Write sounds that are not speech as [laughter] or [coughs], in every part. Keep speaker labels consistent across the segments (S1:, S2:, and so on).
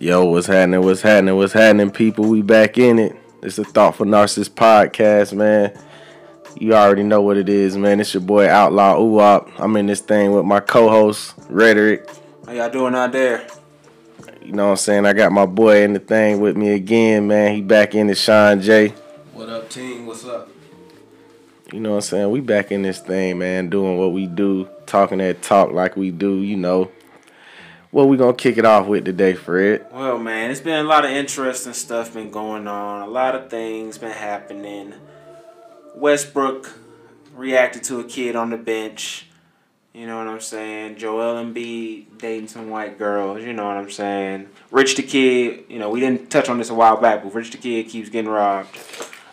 S1: Yo, what's happening? What's happening? What's happening, people? We back in it. It's a Thoughtful Narcissist podcast, man. You already know what it is, man. It's your boy Outlaw Uwop. I'm in this thing with my co-host Rhetoric.
S2: How y'all doing out there?
S1: You know what I'm saying? I got my boy in the thing with me again, man. He back in the Sean J.
S3: What up, team? What's up?
S1: You know what I'm saying? We back in this thing, man, doing what we do, talking that talk like we do, you know. What we gonna kick it off with today, Fred?
S2: Well, man, it's been a lot of interesting stuff been going on. A lot of things been happening. Westbrook reacted to a kid on the bench. You know what I'm saying? Joel Embiid dating some white girls. You know what I'm saying? Rich the kid. You know we didn't touch on this a while back, but Rich the kid keeps getting robbed.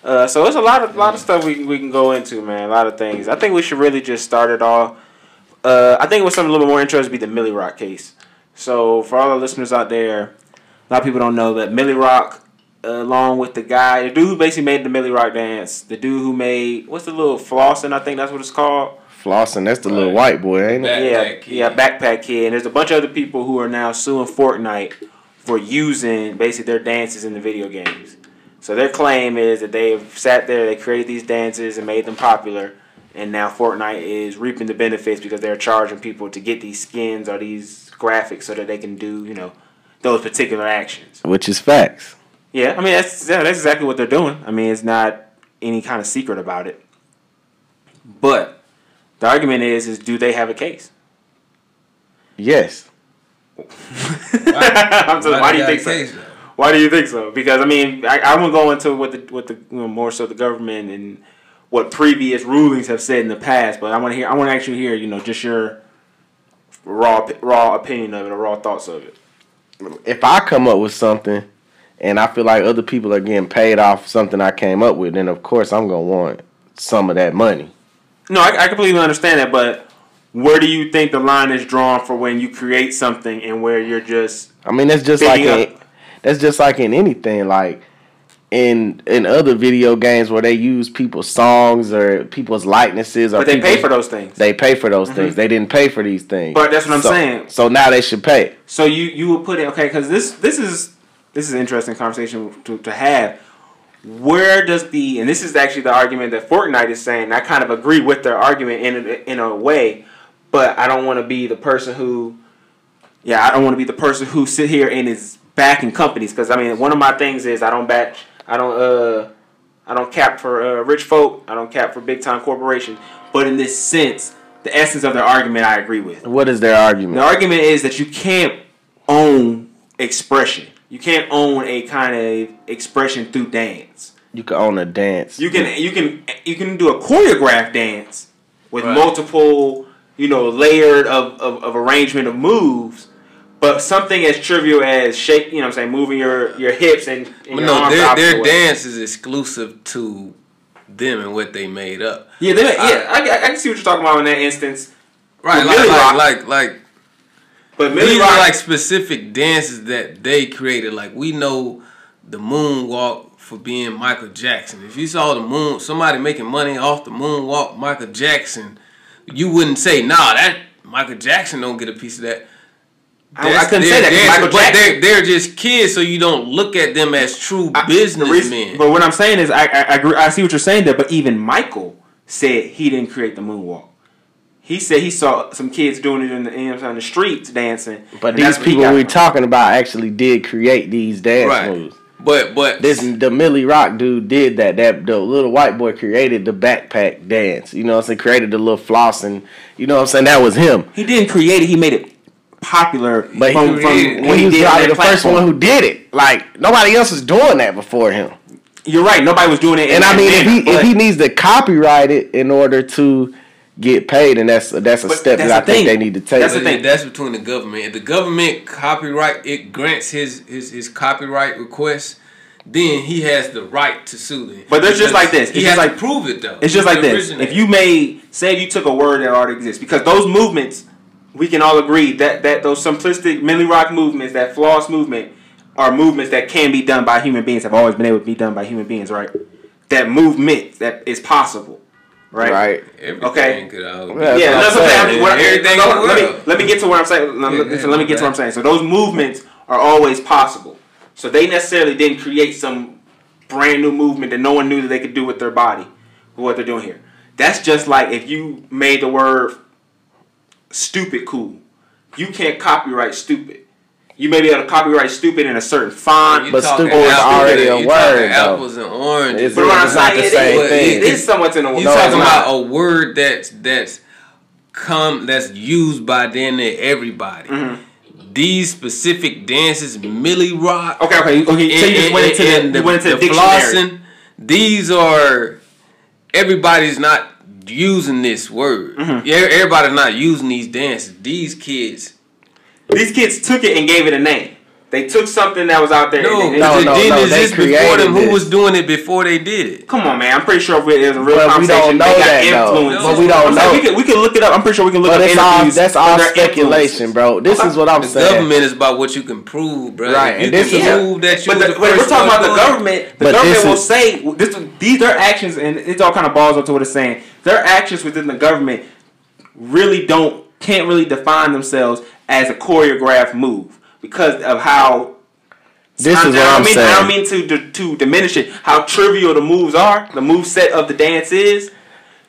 S2: Uh, so it's a lot of lot of stuff we we can go into, man. A lot of things. I think we should really just start it off. Uh, I think it was something a little bit more interesting to be the Millie Rock case. So for all the listeners out there, a lot of people don't know that Millie Rock, uh, along with the guy, the dude who basically made the Millie Rock dance, the dude who made what's the little flossing? I think that's what it's called.
S1: Flossing, that's the little white boy, ain't it?
S3: Backpack
S2: yeah,
S3: Kid.
S2: yeah, backpack kid. And there's a bunch of other people who are now suing Fortnite for using basically their dances in the video games. So their claim is that they've sat there, they created these dances and made them popular, and now Fortnite is reaping the benefits because they're charging people to get these skins or these graphics so that they can do, you know, those particular actions.
S1: Which is facts.
S2: Yeah, I mean that's yeah, that's exactly what they're doing. I mean it's not any kind of secret about it. But the argument is is do they have a case?
S1: Yes. [laughs]
S2: I'm saying, why do you think so?
S3: case.
S2: Why do you think so? Because I mean, I, I won't go into what the what the you know, more so the government and what previous rulings have said in the past, but I want to hear. I want to actually hear you know just your raw raw opinion of it or raw thoughts of it.
S1: If I come up with something and I feel like other people are getting paid off something I came up with, then of course I'm gonna want some of that money.
S2: No, I, I completely understand that, but where do you think the line is drawn for when you create something and where you're just
S1: I mean, that's just like in, that's just like in anything. Like in in other video games where they use people's songs or people's likenesses, or
S2: but they pay for those things.
S1: They pay for those mm-hmm. things. They didn't pay for these things.
S2: But that's what I'm
S1: So-
S2: saying.
S1: So now they should pay.
S2: So you you would put it okay because this this is this is an interesting conversation to, to have. Where does the and this is actually the argument that Fortnite is saying. I kind of agree with their argument in a, in a way, but I don't want to be the person who, yeah, I don't want to be the person who sit here and is backing companies because I mean one of my things is I don't back I don't uh I don't cap for uh, rich folk I don't cap for big time corporations. But in this sense, the essence of their argument I agree with.
S1: What is their argument?
S2: The argument is that you can't own expression. You can't own a kind of expression through dance.
S1: You can own a dance.
S2: You can you can you can do a choreographed dance with
S3: Right.
S2: multiple, you know, layered of, of, of arrangement of moves. But something as trivial as shake, you know, what I'm saying, moving your, your hips and, and your
S3: no, their, their dance is exclusive to them and what they made up.
S2: Yeah, they, yeah, I, I, I can see what you're talking about in that instance.
S3: Right, like, like, like, like,
S2: But Millie
S3: these
S2: Rock,
S3: are like specific dances that they created. Like we know the moonwalk for being Michael Jackson. If you saw the moon, somebody making money off the moonwalk, Michael Jackson, you wouldn't say, "Nah, that Michael Jackson don't get a piece of that."
S2: I, I, couldn't say that.
S3: dancer,
S2: Michael
S3: but
S2: Jackson.
S3: they're, they're just kids, so you don't look at them as true
S2: I- the
S3: businessmen.
S2: But what I'm saying is, I, I, I agree. I see what you're saying there. But even Michael said he didn't create the moonwalk. He said he saw some kids doing it in the, you know, what I'm saying, the streets dancing.
S1: but these
S2: that's where he
S1: people we're
S2: from.
S1: talking about actually did create these dance
S3: Right.
S1: moves.
S3: But but
S1: This the Millie Rock dude did that. That the little white boy created the backpack dance. You know what I'm saying? Created the little flossing. You know what I'm saying? That was him.
S2: He didn't create it. He made it popular
S1: But
S2: from,
S1: he,
S2: from
S3: created-
S2: when
S1: he
S2: he
S1: was
S2: did
S1: probably
S2: that
S1: the first one who did it. Like nobody else was doing that before him.
S2: You're right. Nobody was doing it. in
S1: And I
S2: that
S1: mean, if
S2: manner,
S1: he if he needs to copyright it in order to get paid, and that's that's a step
S2: that's
S1: that I
S2: the
S1: think they need to take.
S2: That's the thing.
S3: That's between the government. If the government copyright it grants his his, his copyright request, then he has the right to sue them.
S2: But there's just like this.
S3: He has
S2: just
S3: to prove it though.
S2: It's just like this. If you made, say, if you took a word that already exists, because those movements, we can all agree that that those simplistic Millie Rock movements, that floss movement, are movements that can be done by human beings. Have always been able to be done by human beings, right? That movement that is possible, right?
S1: right.
S3: Everything
S2: Okay.
S3: could all
S1: Yeah,
S2: Yeah,
S1: That's
S2: that's
S1: what
S2: what
S1: I'm
S2: I'm
S1: saying.
S2: saying. What-
S3: Everything
S2: no, let, me, let me get to what I'm saying. Let,
S3: Yeah,
S2: me-
S3: go
S2: let me
S3: my
S2: get to what I'm saying. So those movements are always possible. So they necessarily didn't create some brand new movement that no one knew that they could do with their body, what they're doing here. That's just like if you made the word stupid cool. You can't copyright stupid. You may be able to copyright stupid in a certain font.
S1: But stupid is already a word,
S3: talking
S1: though.
S3: Apples and oranges.
S1: It's-
S2: but what I'm saying
S1: the
S2: it
S1: same
S2: is-
S1: thing.
S2: it is somewhat in a word.
S3: You
S1: No,
S3: talking about a word that's that's come that's used by damn near everybody.
S2: Mm-hmm.
S3: These specific dances, Millie Rock.
S2: Okay, okay, okay. So you just went into the,
S3: and
S2: you went into the, dictionary.
S3: flossing. These are everybody's not using this word.
S2: Mm-hmm.
S3: Yeah, everybody's not using these dances. These kids.
S2: These kids took it and gave it a name. They took something that was out there.
S3: No,
S2: and they-
S1: No,
S3: it
S1: no,
S3: didn't
S1: no, they
S3: exist before
S1: created
S3: them. Who was doing it before they did it?
S2: Come on, man. I'm pretty sure if it was a real
S1: But we don't know
S2: they got
S1: that, though.
S2: influence.
S3: But we
S1: don't
S2: I'm saying
S1: know.
S2: We can, we can look it up. I'm pretty sure we can look
S1: But
S2: up
S1: it's all that's all speculation, bro. This is what I'm saying.
S3: The
S1: saying.
S3: government is about what you can prove, bro.
S1: Right,
S3: you
S1: and this
S3: can
S1: is-
S3: prove that you
S2: But, the,
S3: the
S2: but we're talking about the government. The
S1: But
S2: government will say this. These their actions, and it's all kind of balls up to what it's saying. Their actions within the government really don't can't really define themselves as a choreographed move because of how.
S1: This
S2: I-
S1: is what I'm
S2: mean,
S1: saying.
S2: I don't mean to, to to diminish it. How trivial the moves are, the move set of the dance is.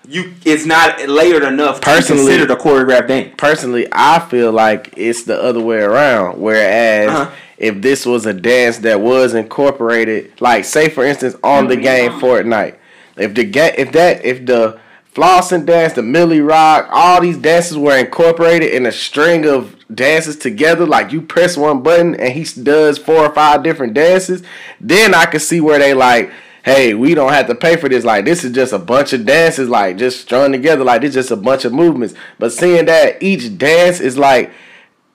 S2: You, it's not layered enough to be
S1: Personally-
S2: considered a choreographed dance.
S1: personally, I feel like it's the other way around. Whereas
S2: Uh-huh.
S1: if this was a dance that was incorporated, like say for instance on the game Fortnite, if the ga- if that if the flossing dance, the Millie Rock, all these dances were incorporated in a string of dances together, like you press one button and he does four or five different dances, then I could see where they like hey, we don't have to pay for this. Like this is just a bunch of dances, like just strung together. Like this just a bunch of movements. But seeing that each dance is like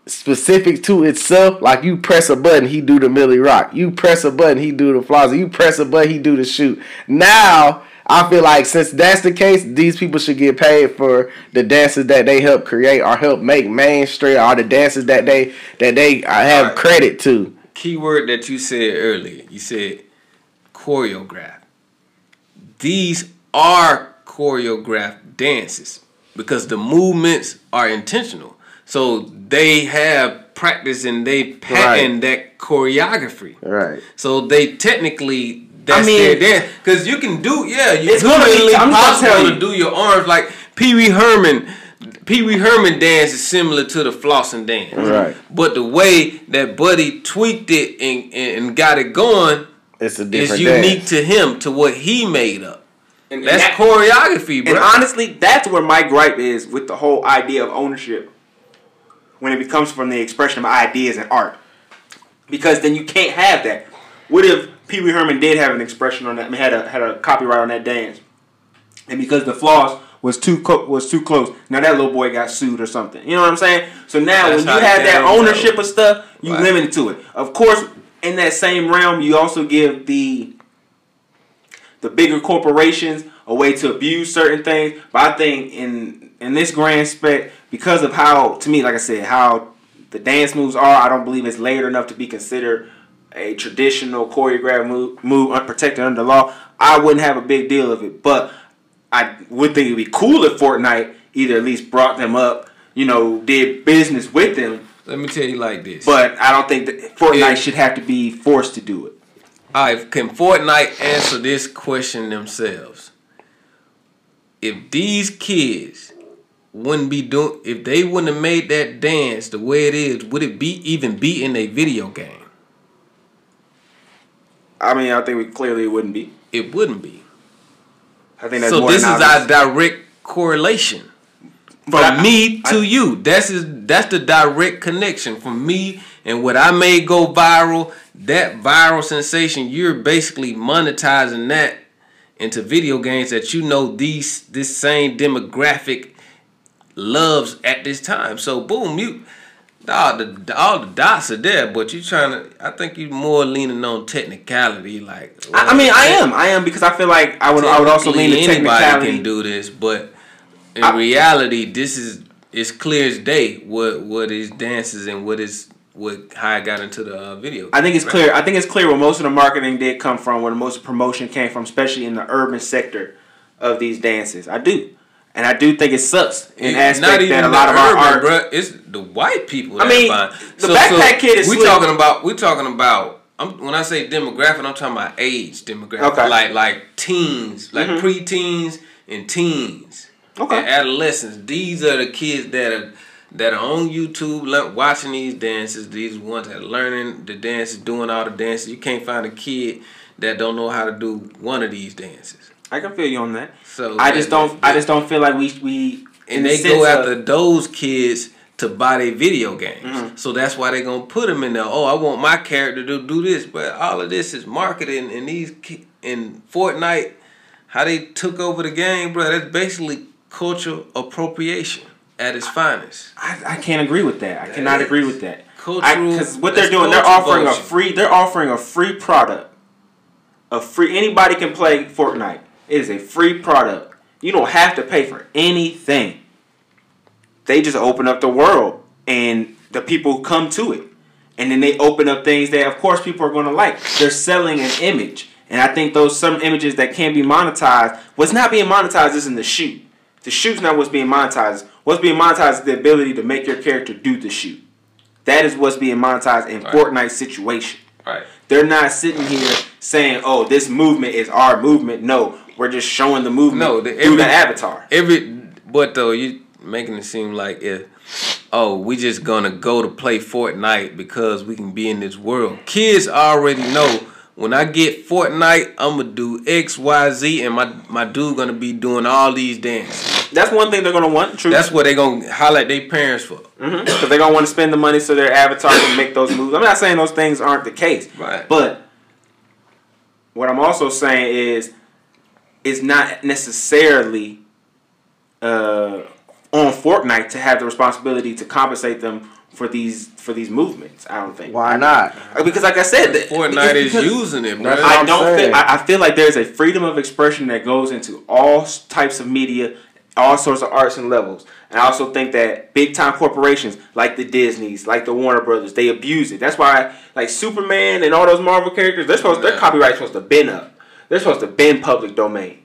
S1: specific to itself, like you press a button, he do the Millie Rock. You press a button, he do the Flossie. You press a button, he do the shoot. Now. I feel like since that's the case, these people should get paid for the dances that they help create or help make mainstream, or the dances that they that they uh, have
S3: Alright.
S1: credit to.
S3: keyword that you said earlier. You said choreograph. These are choreographed dances because the movements are intentional. So they have practice and they pattern that choreography.
S1: Right.
S3: So they technically that's
S2: I mean-
S3: their dance because you can do yeah you
S2: It's gonna be- I'm just gonna
S3: possible
S2: you.
S3: to do your arms like Pee Wee Herman. Pee Wee Herman dance is similar to the flossing dance,
S1: Right.
S3: But the way that Buddy tweaked it and, and got it going
S1: It's a different.
S3: is
S1: different
S3: unique
S1: dance.
S3: to him to what he made up.
S2: And
S3: That's
S2: that-
S3: choreography, bro.
S2: And honestly, that's where my gripe is with the whole idea of ownership when it becomes from the expression of ideas and art. Because then you can't have that. What if Pee Wee Herman did have an expression on that, I mean, had a had a copyright on that dance, and because the floss was too co- was too close, now that little boy got sued or something. You know what I'm saying? So now
S3: That's
S2: when you have that ownership
S3: know.
S2: of stuff, you
S3: Right.
S2: limit it to it. Of course, in that same realm, you also give the the bigger corporations a way to abuse certain things. But I think in in this grand spec, because of how to me, like I said, how the dance moves are, I don't believe it's layered enough to be considered a traditional choreographed move, move unprotected under law. I wouldn't have a big deal of it, but I would think it'd be cool if Fortnite either at least brought them up, you know, did business with them.
S3: Let me tell you like this.
S2: But I don't think that Fortnite should have to be forced to do it.
S3: All right, can Fortnite answer this question themselves? If these kids wouldn't be doing, if they wouldn't have made that dance the way it is, would it be even be in a video game?
S2: I mean, I think we clearly it wouldn't be.
S3: It wouldn't be.
S2: I think that's
S3: So this is
S2: than
S3: our direct correlation from
S2: I-
S3: me
S2: I-
S3: to you. That's is that's the direct connection from me and what I made go viral. That viral sensation, you're basically monetizing that into video games that you know these this same demographic loves at this time. So boom, you all the all the dots are there, but you trying to. I think you're more leaning on technicality, like.
S2: I, I mean, I am. I am because I feel like I would. I would also lean to
S3: Technically, anybody can do this, but in
S2: I-
S3: reality, this is it's clear as day what what is dances and what is what how I got into the uh, video.
S2: I think it's clear. I think it's clear where most of the marketing did come from, where the most promotion came from, especially in the urban sector of these dances. I do. And I do think it sucks in
S3: It's
S2: aspect that a lot of our art.
S3: bruh. It's the white people.
S2: I mean,
S3: find.
S2: the backpack kid is
S3: We
S2: slick.
S3: talking about. We talking about. I'm, when I say demographic, I'm talking about age demographic.
S2: Okay.
S3: Like like teens, like
S2: Mhm.
S3: pre-teens and teens.
S2: Okay.
S3: And adolescents. These are the kids that are that are on YouTube watching these dances. These ones that are learning the dances, doing all the dances. You can't find a kid that don't know how to do one of these dances.
S2: I can feel you on that.
S3: So
S2: I just don't. I just don't feel like we we.
S3: and they go
S2: of-
S3: after those kids to buy their video games.
S2: Mhm.
S3: So that's why they're gonna put them in there. Oh, I want my character to do this, but all of this is marketing and these in Fortnite, how they took over the game, bro. That's basically cultural appropriation at its finest.
S2: I, I can't agree with that. I cannot agree with that.
S3: Cultural.
S2: Because what they're doing, they're offering a free. They're offering a free product. A free. Anybody can play Fortnite. It is a free product. You don't have to pay for anything. They just open up the world, and the people come to it, and then they open up things that, of course, people are going to like. They're selling an image, and I think those some images that can be monetized. What's not being monetized isn't the shoot. The shoot's not what's being monetized. What's being monetized is the ability to make your character do the shoot. That is what's being monetized in
S3: Right.
S2: Fortnite situation.
S3: Right.
S2: They're not sitting here saying, "Oh, this movement is our movement." No, we're just showing the movement
S3: No, the-
S2: through
S3: every-
S2: the avatar.
S3: Every but though you making it seem like if oh we just gonna go to play Fortnite because we can be in this world. Kids already know when I get Fortnite, I'm gonna do X, Y, Z, and my my dude gonna be doing all these dances.
S2: That's one thing they're gonna want. True,
S3: That's what they gonna highlight their parents for. Mm-hmm.
S2: because they're gonna want to spend the money so their avatar can make those moves. I'm not saying those things aren't the case,
S3: Right.
S2: but what I'm also saying is, it's not necessarily uh, on Fortnite to have the responsibility to compensate them for these for these movements. I don't think.
S1: Why not?
S2: Uh, Because, like I said, the-
S3: Fortnite is using it, bro.
S2: I don't.
S1: saying.
S2: Feel, I, I feel like there's a freedom of expression that goes into all types of media, all sorts of arts and levels. And I also think that big time corporations like the Disney's, like the Warner Brothers, they abuse it. That's why, like Superman and all those Marvel characters, they're supposed their
S3: Yeah.
S2: copyright's supposed to bend up. They're supposed to bend public domain.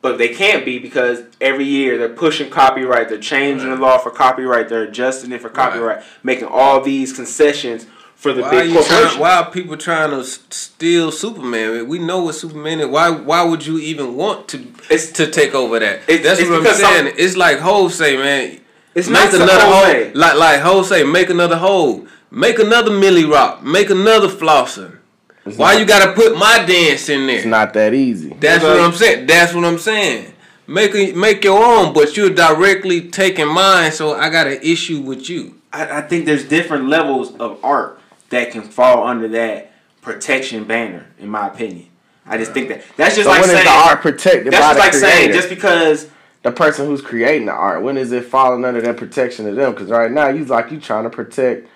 S2: But they can't be because every year they're pushing copyright, they're changing the law for copyright, they're adjusting it for copyright, making all these concessions for the
S3: Why
S2: big corporations.
S3: trying, Why are people trying to steal Superman? We know what Superman is. Why Why would you even want to
S2: It's-
S3: to take over that?
S2: It's-
S3: That's
S2: it's
S3: what I'm saying.
S2: some-
S3: it's like say, man.
S2: It's
S3: make
S2: not
S3: another hole. Like like say, make another hole. Make another Millie Rock. Make another Flosser.
S1: It's
S3: Why
S1: not-
S3: you gotta put my dance in there?
S1: It's not that easy.
S3: That's what I'm saying. That's what I'm saying. Make a, make your own, but you're directly taking mine, so I got an issue with you.
S2: I, I think there's different levels of art that can fall under that protection banner, in my opinion. I just think that that's just
S1: So
S2: like
S1: when is
S2: saying
S1: the art protected
S2: that's
S1: by
S2: just
S1: the
S2: like
S1: creator?
S2: saying just because
S1: the person who's creating the art, when is it falling under that protection of them? Because right now, you like you trying to protect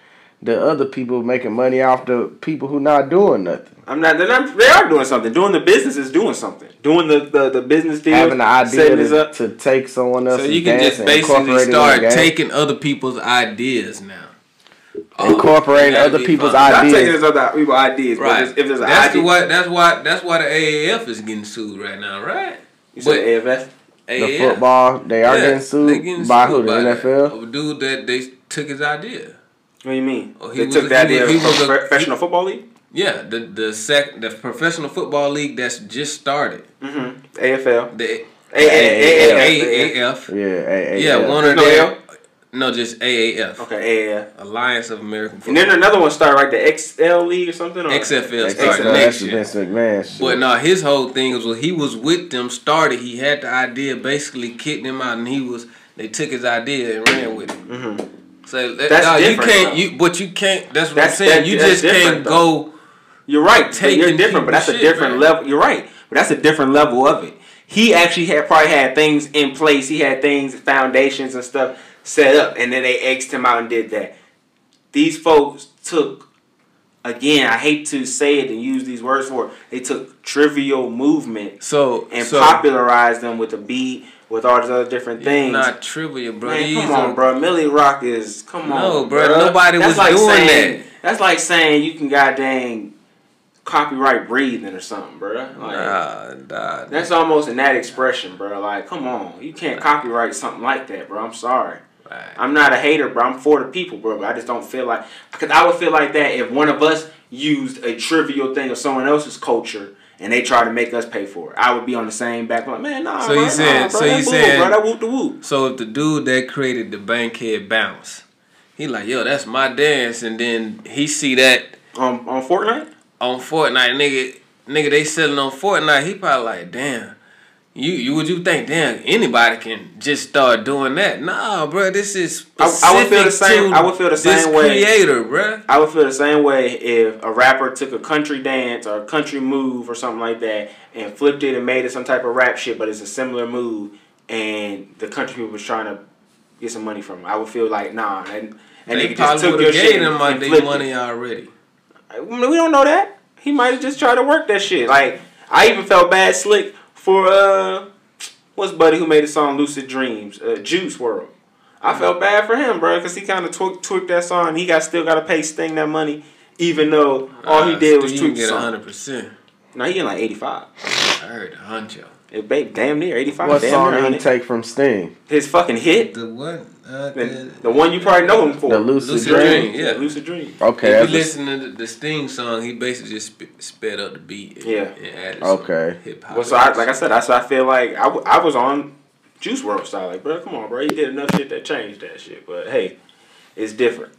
S1: the other people making money off the people who not doing nothing.
S2: I'm not, they're not they are doing something. Doing the business is doing something. Doing the the, the business deal,
S1: Having the idea
S2: setting
S1: to,
S2: up.
S1: to take someone
S3: else.
S1: So
S3: you can just
S1: and
S3: basically
S1: incorporate it
S3: start taking other people's ideas now. Oh,
S1: Incorporating
S3: that'd
S1: other people's
S3: fun.
S2: Not
S1: ideas.
S2: taking this other people's ideas, but
S3: Right.
S2: if there's an
S3: that's
S2: idea,
S3: the what. That's why. That's why the AAF is getting sued right now, right?
S2: you said AFF.
S1: the
S3: AAF.
S1: football, they are
S3: Yeah,
S1: getting sued
S3: getting
S1: by
S3: sued
S1: who? The
S3: by.
S1: NFL.
S3: Of a dude that they took his idea.
S2: What do you mean?
S3: Oh, he
S2: they
S3: was
S2: took
S3: a-
S2: that
S3: he
S2: idea
S3: was- he
S2: from
S3: was a-
S2: professional football league.
S3: Yeah, the the sec the professional football league that's just started.
S2: Mm-hmm. AFL.
S3: The
S2: AAF.
S3: AAF.
S1: Yeah, a- a-
S3: Yeah, one of
S2: No
S3: their
S2: L?
S3: no, just AAF.
S2: Okay, AAF.
S3: Alliance of American
S2: And then
S3: Football.
S2: another one started right, the XL League or something. Or?
S3: XFL
S1: XFL,
S3: started
S2: XFL,
S3: next
S1: that's
S3: year.
S1: Vince McMahon shit.
S3: But no, his whole thing was when he was with them, started. He had the idea, basically kicked them out, and he was. They took his idea and ran with it.
S2: Mm-hmm.
S3: So that,
S2: That's
S3: you
S2: different,
S3: can't.
S2: though.
S3: You but you can't. That's what
S2: That's-
S3: I'm saying.
S2: that-
S3: you just can't
S2: though.
S3: go.
S2: You're right.
S3: Taking
S2: You're different, but that's a different
S3: man.
S2: level. You're right, but that's a different level of it. He actually had probably had things in place. He had things, foundations and stuff set up, and then they X'd him out and did that. These folks took, again, I hate to say it and use these words for it. They took trivial movements
S3: So
S2: and
S3: so
S2: popularized them with a beat, with all these other different things.
S3: it's
S2: things.
S3: not trivial, bro.
S2: Man, come on, bro. Millie Rock is come
S3: No,
S2: on,
S3: bro,
S2: bruh.
S3: nobody was doing
S2: saying,
S3: that.
S2: That's like saying you can goddamn copyright breathing or something, bro. Like,
S3: Nah, nah.
S2: That's almost in that expression, bro. Like, come on, you can't copyright something like that, bro. I'm sorry.
S3: Right.
S2: I'm not a hater, bro. I'm for the people, bro. But I just don't feel like because I would feel like that if one of us used a trivial thing of someone else's culture and they try to make us pay for it. I would be on the same back. Like, man, nah,
S3: So
S2: bro,
S3: you saying-
S2: nah, bro,
S3: so
S2: that
S3: you
S2: bull,
S3: saying-
S2: bro, that whoop the whoop
S3: So if the dude that created the Bankhead bounce, he like, yo, that's my dance, and then he see that
S2: on on Fortnite.
S3: on Fortnite, nigga, nigga, they selling on Fortnite. He probably like, damn. You you would you think, damn, anybody can just start doing that? Nah, bro, this is
S2: I- I would feel the same- I would feel the
S3: this
S2: same way.
S3: creator, bro.
S2: I would feel the same way if a rapper took a country dance or a country move or something like that and flipped it and made it some type of rap shit, but it's a similar move, and the country people was trying to get some money from it. I would feel like, nah, and, and
S3: They
S2: nigga just
S3: probably
S2: took your shit
S3: them
S2: and
S3: they money
S2: it.
S3: already.
S2: I mean, we don't know that. He might have just tried to work that shit. Like I even felt bad slick for uh, what's buddy who made the song "Lucid Dreams," uh, Juice WRLD. I felt bad for him, bro, because he kind of twerked, twerked that song. And he got still got to pay Sting that money, even though all he
S3: Nah,
S2: did was
S3: still
S2: tweak
S3: you
S2: the
S3: get
S2: song.
S3: hundred percent.
S2: No, he getting like eighty five.
S3: I heard a huncho.
S2: It ba- damn near eighty five.
S1: What
S2: damn
S1: song
S2: near
S1: did he take from Sting?
S2: His fucking hit,
S3: The what? Uh,
S2: the,
S3: the,
S2: the one you probably know him for.
S1: The Lucid,
S3: Lucid
S1: Dream.
S3: Dream. yeah.
S2: Lucid Dream.
S1: Okay,
S3: if you listen to the, the Sting song, he basically just sp- sped up the beat. And,
S2: Yeah.
S3: And added
S1: Okay.
S3: Hip hop.
S2: Well, so I, like I said, that's why I feel like I, w- I was on Juice WRLD style. Like, bro, come on, bro, you did enough shit that changed that shit. But hey, it's different.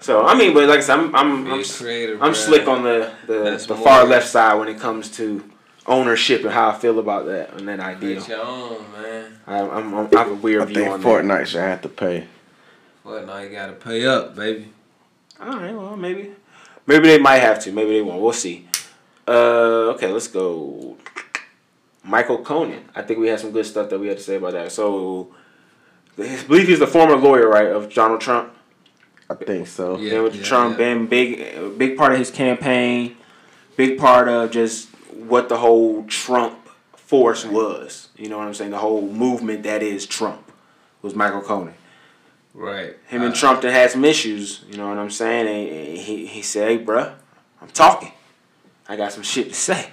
S2: So I mean, but like I said, I'm I'm I'm,
S3: Big creator,
S2: I'm slick on the the,
S3: That's
S2: the far left side when it comes to ownership and how I feel about that and that idea.
S3: Create your own, man.
S2: I, I'm, I'm I have a weird
S1: I
S2: view
S1: think
S2: on
S1: Fortnite should have to pay.
S3: What now? You gotta pay up, baby.
S2: All right, well maybe maybe they might have to. Maybe they won't. We'll see. Uh, okay, let's go. Michael Cohen. I think we had some good stuff that we had to say about that. So, I believe he's the former lawyer, right, of Donald Trump.
S1: I think so.
S3: Yeah.
S2: been with Trump, been big, big part of his campaign, big part of just what the whole Trump force was. You know what I'm saying? The whole movement that is Trump was Michael Cohen.
S3: Right.
S2: Him and
S3: Uh,
S2: Trump that had some issues. You know what I'm saying? And he he said, "Hey, bruh, I'm talking. I got some shit to say."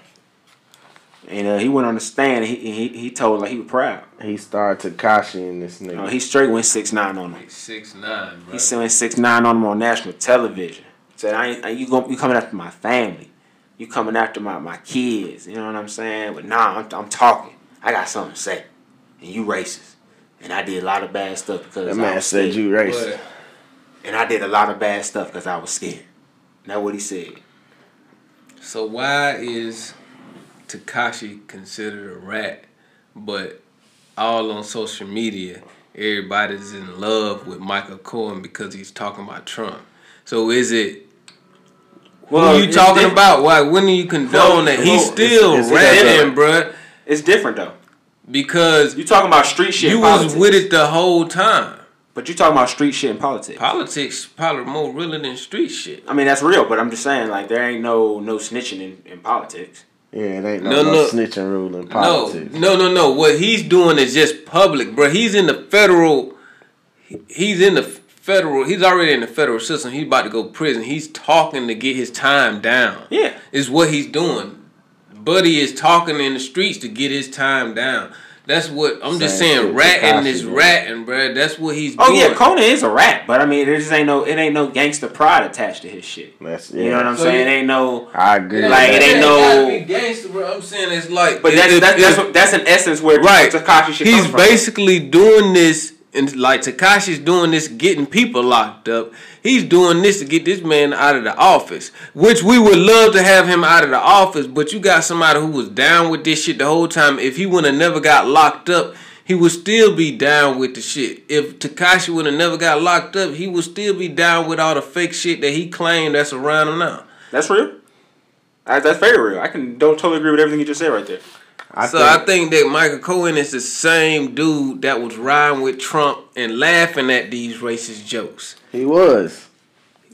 S2: And uh, he went on the stand. And he, he he told like he was proud.
S1: He started Tekashi in this nigga.
S2: Uh, he straight went six nine on him.
S3: Six nine, bro.
S2: He sent six nine on him on national television. Said, "I ain't, you going you coming after my family? You coming after my, my kids? You know what I'm saying? But nah, I'm, I'm talking. I got something to say, and you racist, and I did a lot of bad stuff because
S1: that
S2: I
S1: man
S2: was
S1: said you racist.
S3: But
S2: and I did a lot of bad stuff because I was scared. That's what he said.
S3: so why is Tekashi considered a rat, but all on social media, everybody's in love with Michael Cohen because he's talking about Trump. So is it who are you talking
S2: diff-
S3: about? Why wouldn't you condone
S2: Well,
S3: that? He's
S2: it's-
S3: still
S1: it's
S3: ratting,
S2: different.
S3: bruh,
S2: It's different though.
S3: because
S2: You talking about street shit.
S3: you
S2: in
S3: was with it the whole time.
S2: but you talking about street shit in politics.
S3: Politics probably more real than street shit.
S2: I mean that's real, but I'm just saying like there ain't no no snitching in, in politics.
S1: Yeah, it ain't no,
S3: No,
S1: no,
S3: no.
S1: snitching rule in politics.
S3: No, no, no, no. What he's doing is just public, bro. He's in the federal. He's in the federal. He's already in the federal system. He's about to go prison. He's talking to get his time down.
S2: Yeah.
S3: is what he's doing. Buddy is talking in the streets to get his time down. That's what I'm just saying.
S1: shit
S3: Ratting
S1: Tekashi
S3: is
S1: doing.
S3: ratting, bro. That's what he's
S2: Oh
S3: doing.
S2: yeah, Cohen is a rat, but I mean there just ain't no it ain't no gangster pride attached to his shit.
S1: That's, yeah.
S2: You know what I'm
S3: So
S2: saying?
S3: you-
S2: It ain't no
S1: I agree.
S2: Like, it ain't
S3: Yeah,
S2: no-
S3: gangster, bro. I'm saying it's like,
S2: But
S3: if-
S2: that's
S3: if-
S2: that's
S3: if-
S2: that's, what, that's in essence where
S3: Right.
S2: Tekashi should
S3: He's
S2: come from.
S3: basically doing this, and like Tekashi's doing this, getting people locked up. He's doing this to get this man out of the office, which we would love to have him out of the office. But you got somebody who was down with this shit the whole time. If he would have never got locked up, he would still be down with the shit. If Tekashi would have never got locked up, he would still be down with all the fake shit that he claimed that's around him now.
S2: That's real. That's very real. I can don't totally agree with everything you just said right there.
S1: I
S3: so
S1: think,
S3: I think that Michael Cohen is the same dude that was riding with Trump and laughing at these racist jokes.
S1: he was.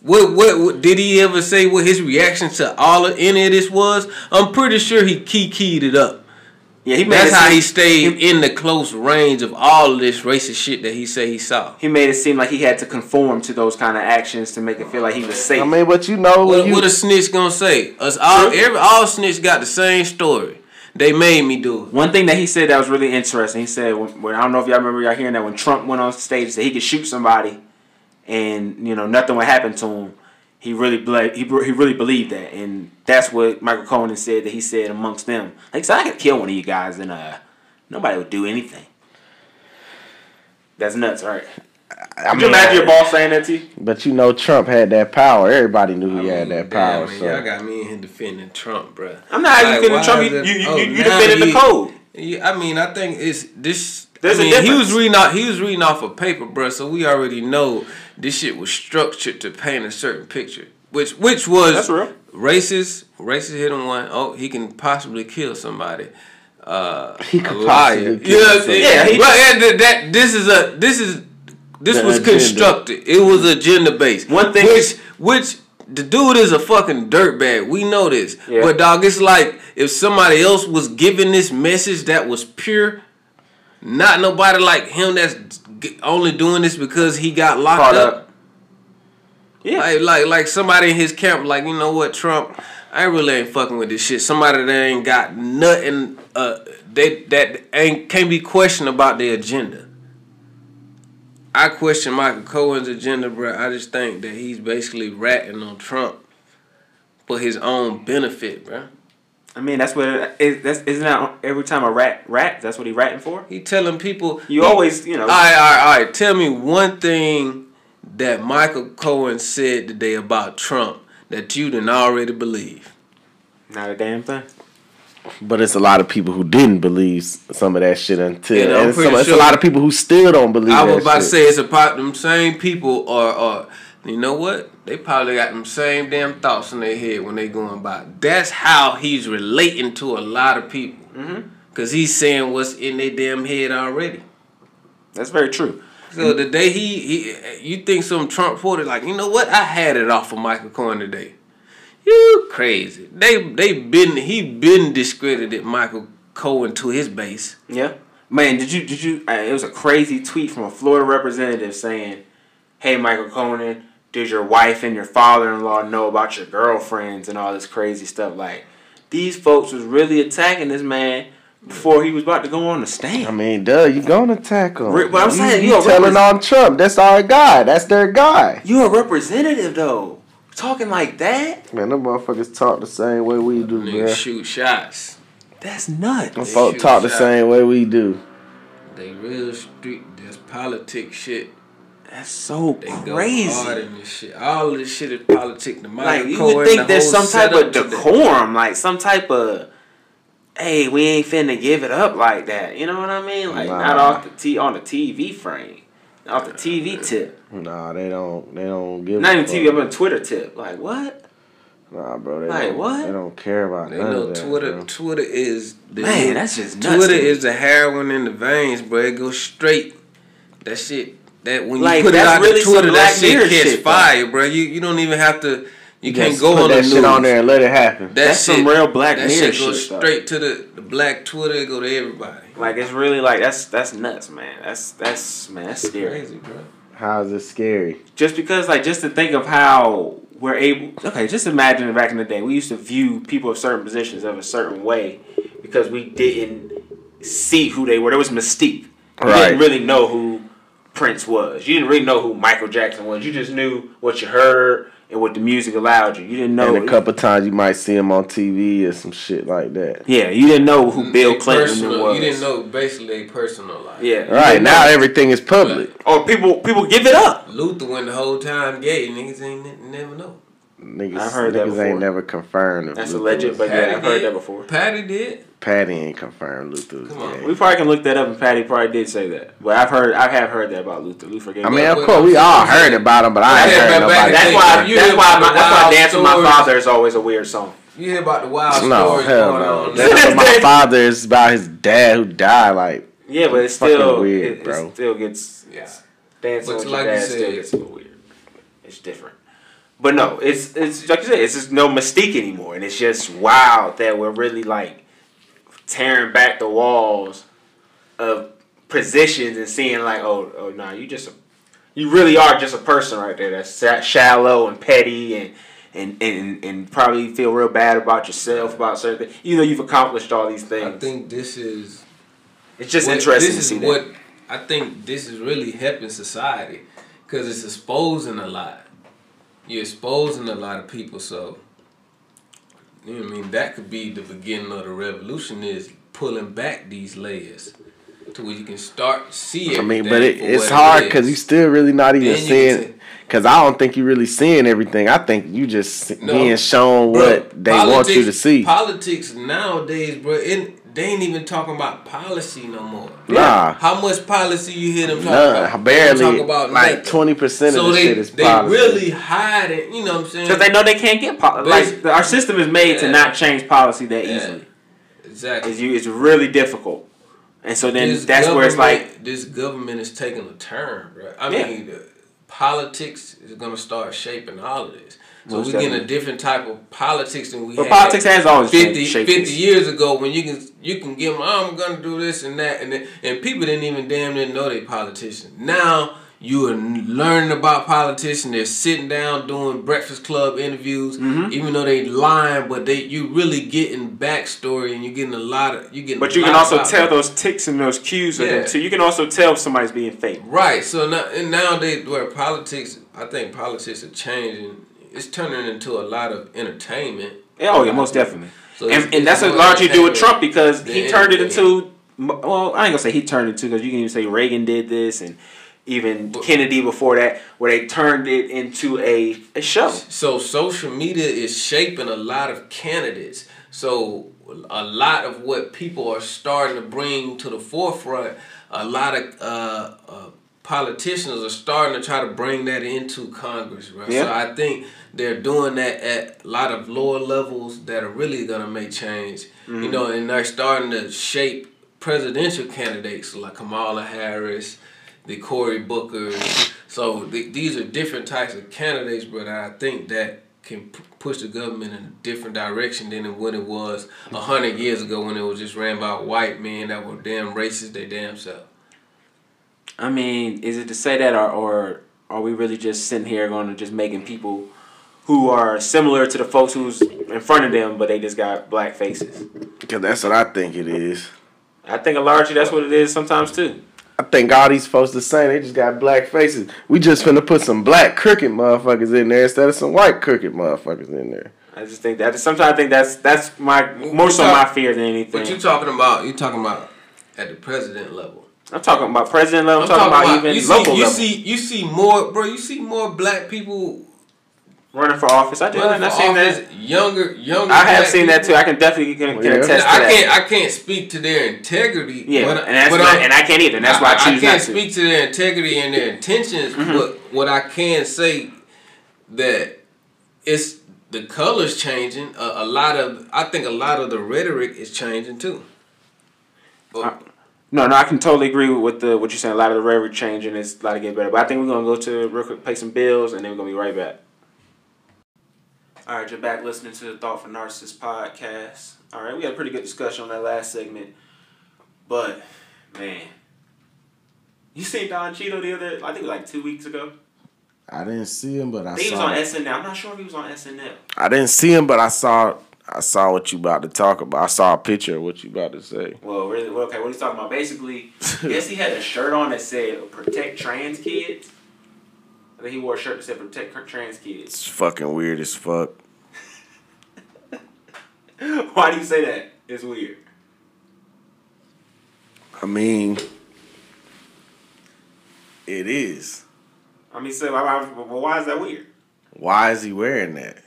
S3: What, what what did he ever say? What his reaction to all of any of this was? I'm pretty sure he key keyed it up.
S2: Yeah, he made
S3: That's
S2: it
S3: how
S2: seem-
S3: he stayed in the close range of all of this racist shit that he said he saw.
S2: He made it seem like he had to conform to those kind of actions to make it feel like he was safe.
S1: I mean, but you know,
S3: What,
S1: you,
S3: what a snitch gonna say? Us all,
S2: True.
S3: every all snitch got the same story. They made me do it.
S2: One thing that he said that was really interesting. He said, when, I don't know if y'all remember y'all hearing that when Trump went on stage, that he could shoot somebody, and you know nothing would happen to him. He really ble- he, he really believed that, and that's what Michael Cohen said that he said amongst them. Like, so I could kill one of you guys, and uh, nobody would do anything. That's nuts, right?
S1: I
S2: Could you
S1: mean,
S2: imagine your boss saying that to you?
S1: But you know, Trump had that power. Everybody knew he
S3: I
S1: had
S3: mean,
S1: that
S3: damn,
S1: power.
S3: man,
S1: so.
S3: y'all got me in here defending Trump, bro.
S2: I'm not
S3: Like,
S2: defending Trump. You,
S3: it-
S2: you, you,
S3: oh,
S2: you
S3: now
S2: defended the code.
S3: Yeah, I mean, I think it's this.
S2: There's
S3: I
S2: a
S3: mean, he was reading off. He was reading off a paper, bro. So we already know this shit was structured to paint a certain picture, which which was
S2: That's real.
S3: racist. Racist hit him one. Oh, he can possibly kill somebody. Uh,
S1: He
S3: a
S1: could
S3: liar.
S1: possibly kill
S3: You know what I'm saying?
S2: Yeah, he
S3: Well, and that, that this is a this is this was
S1: agenda.
S3: constructed. It was agenda based.
S2: One thing
S3: which
S2: is-
S3: which the dude is a fucking dirtbag. We know this.
S2: Yeah.
S3: But dog, it's like if somebody else was giving this message that was pure, not nobody like him that's only doing this because he got locked up.
S2: up. Yeah.
S3: Like like like somebody in his camp, like you know what, Trump, I really ain't fucking with this shit. Somebody that ain't got nothing, uh, they that ain't can't be questioned about their agenda. I question Michael Cohen's agenda, bro. I just think that he's basically ratting on Trump for his own benefit, bro.
S2: I mean, that's what it is. That's isn't that every time a rat rat? That's what he ratting for.
S3: He telling people
S2: You
S3: he-
S2: always, you know.
S3: All right, all right, all right. Tell me one thing that Michael Cohen said today about Trump that you didn't already believe.
S2: Not a damn thing.
S1: But it's a lot of people who didn't believe some of that shit until.
S3: Yeah, I'm
S1: and it's,
S3: pretty
S1: some, it's a lot of people who still don't believe.
S3: I was
S1: that
S3: about to say it's about them same people or or you know what? They probably got them same damn thoughts in their head when they going by. That's how he's relating to a lot of people.
S2: Mm-hmm.
S3: Cause he's saying what's in their damn head already.
S2: That's very true.
S3: So the day he, he you think some Trump reporter like, you know what? I had it off of Michael Cohen today. You crazy. They they been he been discredited Michael Cohen to his base.
S2: Yeah, man. Did you did you? Uh, it was a crazy tweet from a Florida representative saying, "Hey, Michael Cohen, did your wife and your father-in-law know about your girlfriends and all this crazy stuff?" Like these folks was really attacking this man before he was about to go on the stand.
S1: I mean, duh, you gonna attack him.
S2: Rick, but I'm saying,
S1: you,
S2: you
S1: you
S2: a
S1: telling
S2: represent-
S1: on Trump. That's our guy. That's their guy.
S2: You a representative though, talking like that?
S1: Man, them motherfuckers talk the same way we do,
S3: Niggas
S1: bro.
S3: shoot shots.
S2: That's nuts.
S1: Them folk
S3: shoot
S1: talk the
S3: shot.
S1: same way we do.
S3: They real street. This politics shit.
S2: That's so
S3: They go
S2: crazy.
S3: hard in this shit. All this shit is politics. The Michael
S2: Like you would think
S3: the
S2: there's some type of
S3: setup to the-
S2: decorum, like some type of, hey, we ain't finna give it up like that. You know what I mean? Like
S1: Nah.
S2: not off the t on the TV frame, off the TV tip,
S1: Nah, they don't. They don't give.
S2: not
S1: a
S2: even TV. I'm on Twitter tip. Like what?
S1: Nah, bro. They
S2: Like,
S1: don't,
S2: what?
S1: They don't care about
S3: They
S1: none
S3: know
S1: of that,
S3: Twitter.
S1: bro.
S3: Twitter is the
S2: Man, that's just nuts.
S3: Twitter
S2: to
S3: is the heroin in the veins, bro. It goes straight. That shit. That when you
S2: Like,
S3: put it
S2: that's
S3: out
S2: really
S3: to Twitter, that shit catch
S2: shit, though.
S3: fire, bro. You you don't even have to. You can't
S1: Just
S3: go
S1: put
S3: on
S1: that
S3: the
S1: shit
S3: news.
S1: on there and let it happen.
S3: That
S2: That's
S3: shit,
S2: some real Black
S3: that
S2: Mirror
S3: shit goes
S2: shit, though.
S3: straight to the, the black Twitter. Go to everybody.
S2: Like it's really like that's that's nuts, man. That's that's man, that's scary.
S3: Crazy, bro.
S1: How is it scary?
S2: just because like just to think of how we're able okay just imagine back in the day we used to view people of certain positions of a certain way because we didn't see who they were there was mystique you
S1: Right.
S2: didn't really know who prince was you didn't really know who michael jackson was you just knew what you heard and what the music allowed you you didn't know
S1: and a couple times you might see him on TV or some shit like that.
S2: yeah you didn't know who mm,
S3: bill
S2: clinton
S3: personal-
S2: was
S3: You didn't know basically their personal life.
S2: yeah
S1: Right now,
S2: know.
S1: everything is public.
S2: or people people give it up
S3: Luther went the whole time gay. Niggas ain't never know.
S1: Niggas,
S2: I've heard that
S1: niggas
S2: before.
S1: ain't never confirmed.
S2: that's
S1: Luther
S2: alleged but
S3: Patti
S2: yeah i've heard
S3: did.
S2: that before
S3: Patti did.
S1: Patti ain't confirmed Luther
S3: Come on.
S1: gay.
S2: We probably can look that up, and Patti probably did say that. But I've heard, I have heard that about Luther. Luther gave
S1: I mean, of course, we all heard about him, but I ain't
S3: Yeah,
S1: heard
S3: but
S1: nobody.
S3: back
S2: That's why.
S3: you
S2: That's why. My, that's why
S3: wild
S2: "Dance with My? Father" is always a weird song.
S3: You hear about the wild
S1: No,
S3: stories
S1: hell
S3: going
S1: no.
S3: on.
S1: That's [laughs] what my father is about his dad who died. Like,
S2: Yeah, but it's still
S1: weird,
S2: it,
S1: bro.
S2: It still gets
S3: Yeah.
S2: dancing
S3: But
S2: with
S3: like
S2: your
S3: you
S2: dad still gets a little weird. It's different. But no, it's it's like you said, it's just no mystique anymore, and it's just wild that we're really like tearing back the walls of positions and seeing like, oh, oh, nah, you just a, you really are just a person right there that's shallow and petty and. And, and, and probably feel real bad about yourself about certain things, even though you've accomplished all these things.
S3: I think this is
S2: it's just
S3: what-
S2: interesting
S3: This
S2: to
S3: is
S2: see
S3: what
S2: that.
S3: I think. This is really helping society because it's exposing a lot. You're exposing a lot of people, so you know I mean. That could be the beginning of the revolution. Is pulling back these layers to where you can start seeing.
S1: I mean, but it, it's hard because you still really not even seeing. Because I don't think you're really seeing everything. I think you just
S3: No.
S1: being shown
S3: Bro,
S1: what they want you to see.
S3: Politics nowadays, bro, it, they ain't even talking about policy no more.
S1: Nah.
S3: How much policy you hear them talking
S1: None,
S3: about?
S1: barely.
S3: Talk about
S1: like twenty percent of
S3: So
S1: the
S3: they
S1: shit is
S3: they
S1: policy.
S3: really hide it. You know what I'm saying?
S2: Because they know they can't get policy. Like our system is made to not change policy that
S3: Yeah.
S2: easily.
S3: exactly.
S2: It's, you, it's really difficult. And so then
S3: This
S2: that's where it's like,
S3: this government is taking a turn, bro. I
S2: Yeah.
S3: mean, the politics is gonna start shaping all of this. So
S2: Most
S3: we're getting a different type of politics than we
S2: but
S3: had.
S2: politics has always
S3: 50,
S2: shaped
S3: 50 years ago when you can you can give them oh, I'm gonna do this and that and then, and people didn't even damn near know they politicians. Now you are learning about politicians. They're sitting down doing Breakfast Club interviews,
S2: Mm-hmm.
S3: even though they lying, but they you really getting backstory and you're getting a lot of you getting.
S2: But you can also tell those ticks and those cues of
S3: Yeah.
S2: them too. You can also tell if somebody's being fake.
S3: Right. So now and nowadays where politics, I think politics are changing. It's turning into a lot of entertainment.
S2: Yeah, oh yeah, most definitely.
S3: So
S2: and, and that's
S3: more
S2: largely do with Trump because he turned it into. Well, I ain't gonna say he turned it into because you can even say Reagan did this and even
S3: But-
S2: Kennedy before that, where they turned it into a, a show.
S3: So social media is shaping a lot of candidates. So a lot of what people are starting to bring to the forefront, a lot of uh, uh, politicians are starting to try to bring that into Congress, right?
S2: Yeah.
S3: So I think they're doing that at a lot of lower levels that are really gonna make change. You mm-hmm. know, and they're starting to shape presidential candidates like Kamala Harris, the Cory Bookers. So th- these are different types of candidates, but I think that can p- push the government in a different direction than what it was a hundred years ago when it was just ran by white men that were damn racist they damn self.
S2: I mean, is it to say that, or, or are we really just sitting here going to just making people who are similar to the folks who's in front of them, but they just got black faces?
S1: Because that's what I think it is.
S2: I think largely that's what it is sometimes too.
S1: I think all these folks the same. They just got black faces. We just finna put some black crooked motherfuckers in there instead of some white crooked motherfuckers in there.
S2: I just think that sometimes I think that's that's my more so my fear than anything.
S3: What you talking about? You talking about at the president level?
S2: I'm talking about president level. I'm, talking, about, even
S3: you see,
S2: local
S3: you
S2: level.
S3: see you see more, bro. You see more black people
S2: running for office. I do.
S3: running
S2: I've
S3: for
S2: seen
S3: office.
S2: that.
S3: Younger, younger.
S2: I have
S3: black
S2: seen that too. I can definitely can, can
S1: Yeah.
S2: attest to
S3: I
S2: that.
S3: can't. I can't speak to their integrity.
S2: yeah,
S3: but,
S2: and that's
S3: but
S2: not,
S3: I'm-
S2: and I can't either. And that's why I, choose I
S3: can't
S2: not to.
S3: speak to their integrity and their intentions.
S2: Mm-hmm.
S3: But what I can say that it's the colors changing. A, a lot of I think a lot of the rhetoric is changing too. But,
S2: Uh, No, no, I can totally agree with what the what you're saying. A lot of the rhetoric changing It's a lot to get better. But I think we're gonna go to real quick, pay some bills, and then we're gonna be right back. All right, you're back listening to the Thoughtful Narcissist podcast. All right, we had a pretty good discussion on that last segment, but man, you seen Don Cheadle the other? I think it was like two weeks ago.
S1: I didn't see him, but I
S2: I he was
S1: saw.
S2: on SNL. I'm not sure if he was on SNL.
S1: I didn't see him, but I saw. I saw what you about to talk about. I saw a picture of what you about to say.
S2: Well, really, well, okay. What he's talking about? Basically, [laughs] yes, he had a shirt on that said "Protect Trans Kids." Think he wore a shirt that said "Protect Trans Kids."
S1: It's fucking weird as fuck. [laughs]
S2: Why do you say that? It's weird.
S1: I mean, it is.
S2: I mean, so why, why, is that weird?
S1: Why is he wearing that?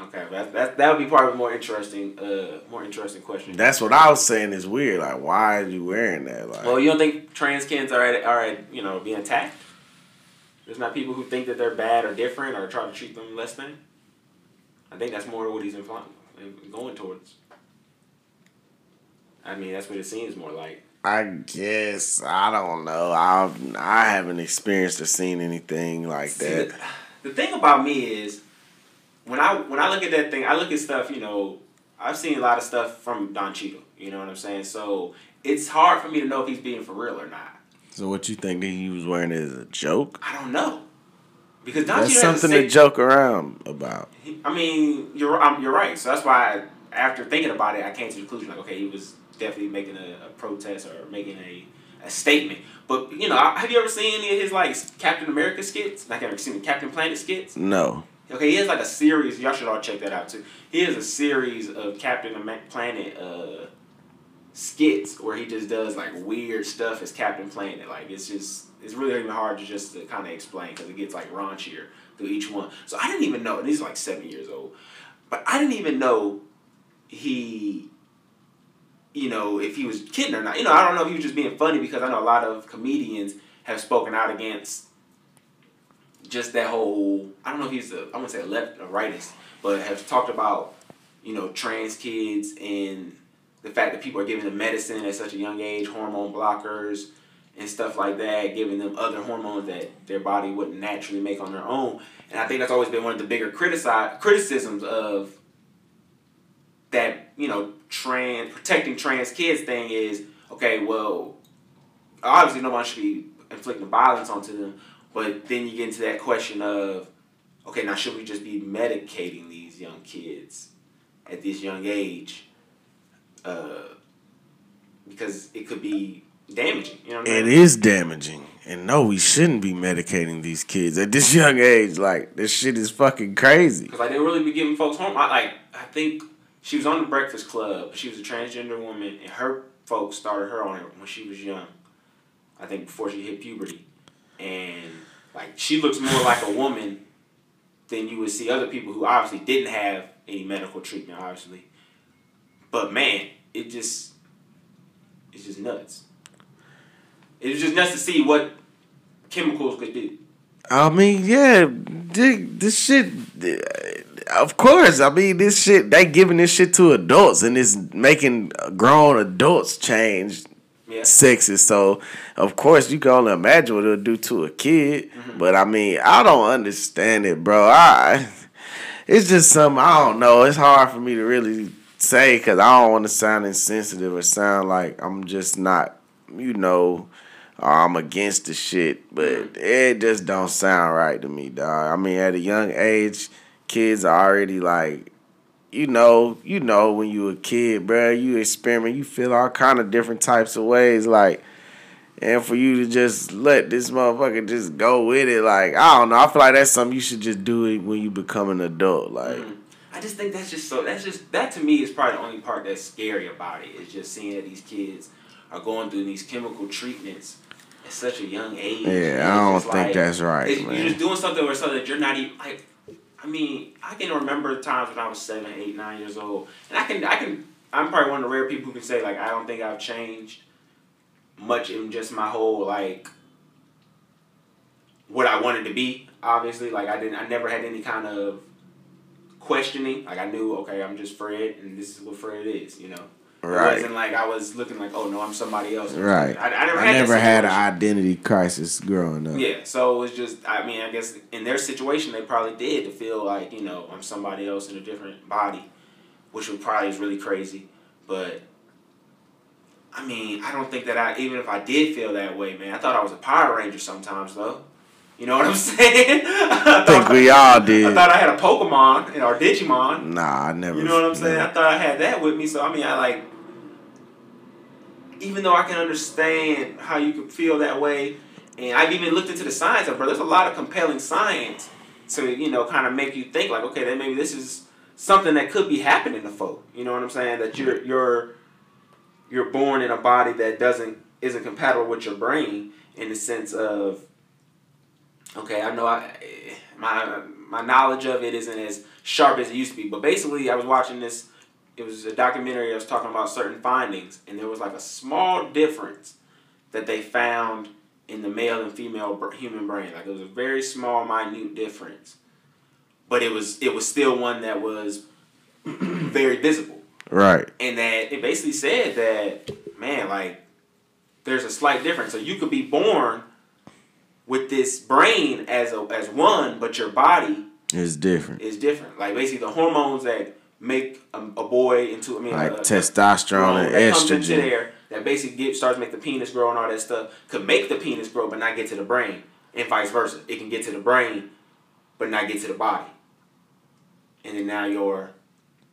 S2: Okay, that that that would be probably more interesting, uh, more interesting question.
S1: That's what I was saying is weird. Like, why are you wearing that? Like,
S2: well, you don't think trans kids are at, are at, you know being attacked? There's not people who think that they're bad or different or try to treat them less than. I think that's more what he's implying, going towards. I mean, that's what it seems more like.
S1: I guess I don't know. I I haven't experienced or seen anything like
S2: See,
S1: that.
S2: the, the thing about me is when I when I look at that thing, I look at stuff, you know, I've seen a lot of stuff from Don Cheadle. You know what I'm saying? So it's hard for me to know if he's being for real or not.
S1: So what you think that he was wearing is a joke?
S2: I don't know because Don
S1: That's
S2: Cheadle has a
S1: something to joke around about.
S2: He- I mean, you're you're right. So that's why, I, after thinking about it, I came to the conclusion like, okay, he was definitely making a, a protest or making a, a statement. But you know, have you ever seen any of his like Captain America skits? Like, ever seen Captain Planet skits?
S1: No.
S2: Okay, he has like a series. Y'all should all check that out too. He has a series of Captain Planet uh, skits where he just does like weird stuff as Captain Planet. Like it's just it's really even hard to just to kind of explain because it gets like raunchier through each one. So I didn't even know. And he's like seven years old, but I didn't even know he. You know, if he was kidding or not. You know, I don't know if he was just being funny because I know a lot of comedians have spoken out against just that whole I don't know if he's a I wouldn't say a left or rightist, but have talked about, you know, trans kids and the fact that people are giving them medicine at such a young age, hormone blockers and stuff like that, giving them other hormones that their body wouldn't naturally make on their own. And I think that's always been one of the bigger criticize criticisms of that, you know, trans protecting trans kids thing is, okay, well, obviously no one should be inflicting violence onto them, but then you get into that question of, okay, now should we just be medicating these young kids at this young age? Uh, because it could be damaging. You know what I mean?
S1: is damaging. And no, we shouldn't be medicating these kids at this [laughs] young age. Like this shit is fucking crazy.
S2: Because like they really be giving folks home. I like I think she was on the Breakfast Club. She was a transgender woman, and her folks started her on it when she was young. I think before she hit puberty, and like she looks more like a woman than you would see other people who obviously didn't have any medical treatment, obviously. But man, it just it's just nuts. It was just nuts to see what chemicals could do.
S1: I mean, yeah, thi- this shit. Of course, I mean this shit. They giving this shit to adults, and it's making grown adults change
S2: Yeah.
S1: sexes. So, of course, you can only imagine what it'll do to a kid.
S2: Mm-hmm.
S1: But I mean, I don't understand it, bro. I, it's just something I don't know. It's hard for me to really say because I don't want to sound insensitive or sound like I'm just not, you know, uh, I'm against the shit. But it just don't sound right to me, dog. I mean, at a young age, kids are already like you know, you know, when you a kid, bro, you experiment, you feel all kind of different types of ways, like, and for you to just let this motherfucker just go with it, like, I don't know, I feel like that's something you should just do it when you become an adult, like.
S2: I just think that's just so. That's just that to me is probably the only part that's scary about it. Is just seeing that these kids are going through these chemical treatments at such a young age.
S1: Yeah, I don't think that's right.
S2: You're just doing something or something that you're not even like. I mean, I can remember times when I was seven, eight, nine years old, and I can, I can. I'm probably one of the rare people who can say like I don't think I've changed much in just my whole like what I wanted to be. Obviously, like I didn't, I never had any kind of questioning. Like I knew, okay, I'm just Fred, and this is what Fred is. You know, It
S1: right,
S2: wasn't like I was looking like, oh no, I'm somebody else.
S1: right.
S2: I, I never
S1: I
S2: had.
S1: never had an identity crisis growing up.
S2: Yeah, so it was just, I mean, I guess in their situation, they probably did to feel like, you know, I'm somebody else in a different body, which would probably is really crazy. But, I mean, I don't think that I, even if I did feel that way, man, I thought I was a Power Ranger sometimes, though. You know what I'm [laughs] saying? I
S1: think we all did.
S2: I thought I had a Pokemon and or Digimon.
S1: Nah, I never.
S2: You know what I'm saying? I thought I had that with me. So I mean, I like, even though I can understand how you could feel that way, and I've even looked into the science of, bro. There's a lot of compelling science to you know kind of make you think like, okay, then maybe this is something that could be happening to folk. You know what I'm saying? That you're you're you're born in a body that doesn't isn't compatible with your brain in the sense of okay, I know I eh, my my knowledge of it isn't as sharp as it used to be, but basically I was watching this it was a documentary I was talking about certain findings and there was like a small difference that they found in the male and female human brain. Like it was a very small minute difference. But it was it was still one that was [clears throat] very visible
S1: Right.
S2: and that it basically said that man like there's a slight difference so you could be born with this brain as a as one but your body
S1: is different.
S2: is different like basically the hormones that make a, a boy into I mean
S1: Like
S2: a-
S1: testosterone and
S2: that comes into
S1: estrogen.
S2: there that basically get, starts to make the penis grow and all that stuff could make the penis grow but not get to the brain and vice versa. It can get to the brain but not get to the body. And then now you're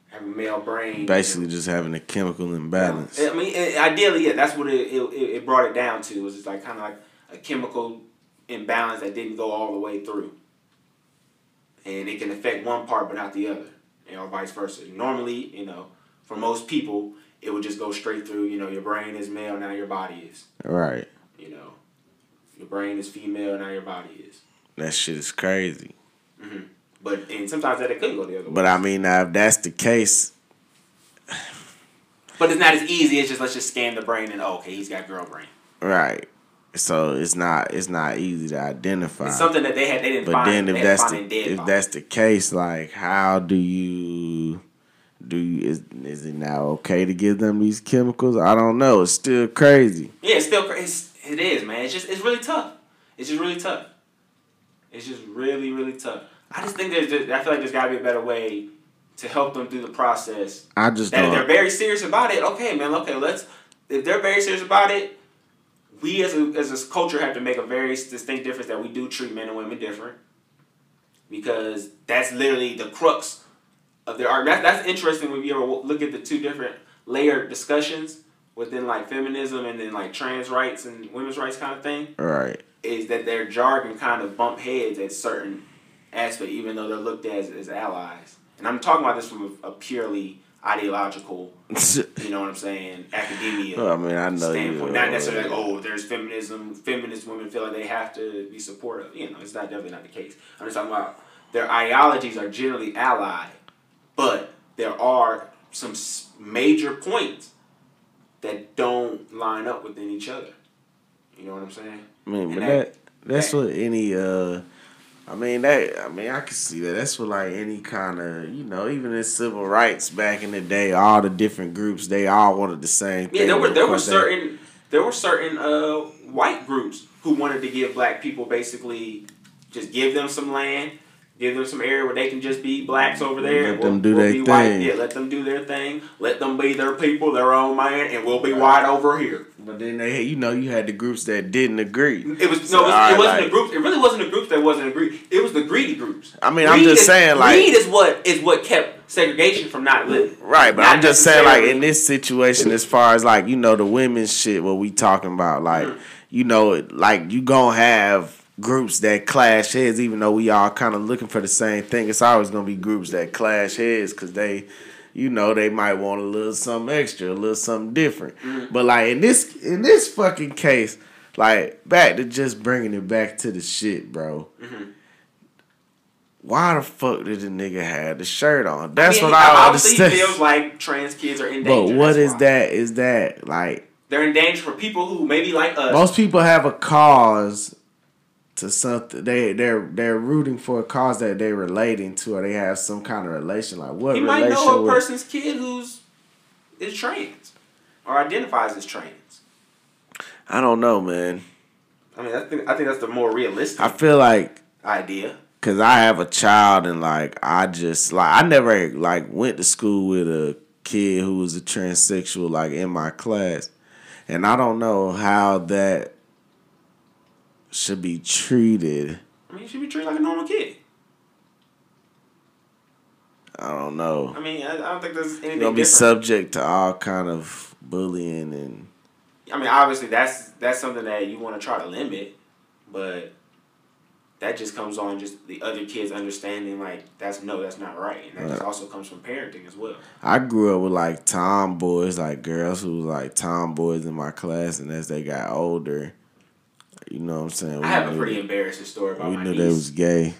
S2: having a male brain.
S1: Basically, just having a chemical imbalance.
S2: I mean, ideally, yeah, that's what it, it, it brought it down to. Was just like kind of like a chemical imbalance that didn't go all the way through, and it can affect one part but not the other, you know, vice versa. Normally, you know, for most people, it would just go straight through. You know, your brain is male, now your body is.
S1: Right.
S2: You know, your brain is female, now your body is.
S1: That shit is crazy. Mm-hmm.
S2: But and sometimes that it could go the other way.
S1: But I mean, now if that's the case,
S2: But it's not as easy as just let's just scan the brain and oh, okay, he's got girl brain.
S1: right? So it's not it's not easy to identify.
S2: It's something that they had they didn't
S1: But
S2: find.
S1: then if that's the if
S2: bodies.
S1: that's the case, like how do you do you, is is it now okay to give them these chemicals? I don't know. It's still crazy.
S2: Yeah, it's still it's, it is, man. It's just it's really tough. It's just really tough. It's just really really tough. I just think there's just, I feel like there's got to be a better way to help them through the process.
S1: I just
S2: That if they're very serious about it, okay, man. Okay, let's. If they're very serious about it, we as a as a culture have to make a very distinct difference that we do treat men and women different. Because that's literally the crux of their art. That, that's interesting when you ever look at the two different layered discussions within like feminism and then like trans rights and women's rights kind of thing
S1: Right.
S2: is that their jargon kind of bump heads at certain aspects, even though they're looked at as, as allies. And I'm talking about this from a, a purely ideological, [laughs] you know what I'm saying, academia
S1: I mean, I know
S2: standpoint. Not necessarily like, oh, there's feminism. Feminist women feel like they have to be supportive. You know, it's not definitely not the case. I'm just talking about their ideologies are generally allied, but there are some major points that don't line up within each other. You know what I'm saying?
S1: I mean,
S2: And
S1: but
S2: that-
S1: that that's
S2: that-
S1: what any uh I mean that I mean I can see that. That's what like any kind of you know, even in civil rights back in the day, all the different groups they all wanted the same thing.
S2: Yeah, there were there were certain there were certain uh, white groups who wanted to give black people basically just give them some land, give them some area where they can just be blacks over there.
S1: Let them do
S2: we'll
S1: their
S2: be white.
S1: thing.
S2: Yeah, let them do their thing. Let them be their people, their own man, and we'll be white over here.
S1: But then they you know, you had the groups that didn't agree.
S2: It was
S1: So,
S2: no, it, was,
S1: right,
S2: wasn't
S1: like-
S2: the groups. It really wasn't the groups that wasn't agreed. It was the greedy groups.
S1: I mean, I'm just
S2: is-
S1: saying, like-
S2: greed is what is what kept segregation from not living.
S1: Right, but
S2: Not
S1: I'm just saying, like in this situation, as far as like you know the women's shit, what we talking about, like
S2: Mm.
S1: you know, like you gonna have groups that clash heads, even though we all kind of looking for the same thing. It's always gonna be groups that clash heads because they, you know, they might want a little something extra, a little something different.
S2: Mm.
S1: But like in this in this fucking case, like back to just bringing it back to the shit, bro.
S2: Mm-hmm.
S1: Why the fuck did the nigga have the shirt on? That's
S2: I mean,
S1: what I understand.
S2: He feels like trans kids are in danger.
S1: But
S2: what
S1: is
S2: why.
S1: that? Is that like
S2: They're in danger for people who maybe like us.
S1: most people have a cause to something they they're they're rooting for a cause that they're relating to or they have some kind of relation like what
S2: you might know a
S1: with
S2: person's kid who's is trans or identifies as trans.
S1: I don't know man
S2: I mean, I think I think that's the more realistic
S1: I feel like
S2: idea.
S1: cuz I have a child and like I just like I never like went to school with a kid who was a transsexual like in my class and I don't know how that should be treated
S2: I mean, you should be treated like a normal kid.
S1: I don't know
S2: I mean, I, I don't think there's anything
S1: gonna be
S2: different.
S1: subject to all kind of bullying and
S2: I mean, obviously that's that's something that you want to try to limit, but that just comes on just the other kids understanding like that's no, that's not right, and that just also comes from parenting as well.
S1: I grew up with like tomboys, like girls who was like tomboys in my class, and as they got older, you know what I'm saying. We
S2: I have a pretty embarrassing story about
S1: We
S2: my
S1: knew they was gay.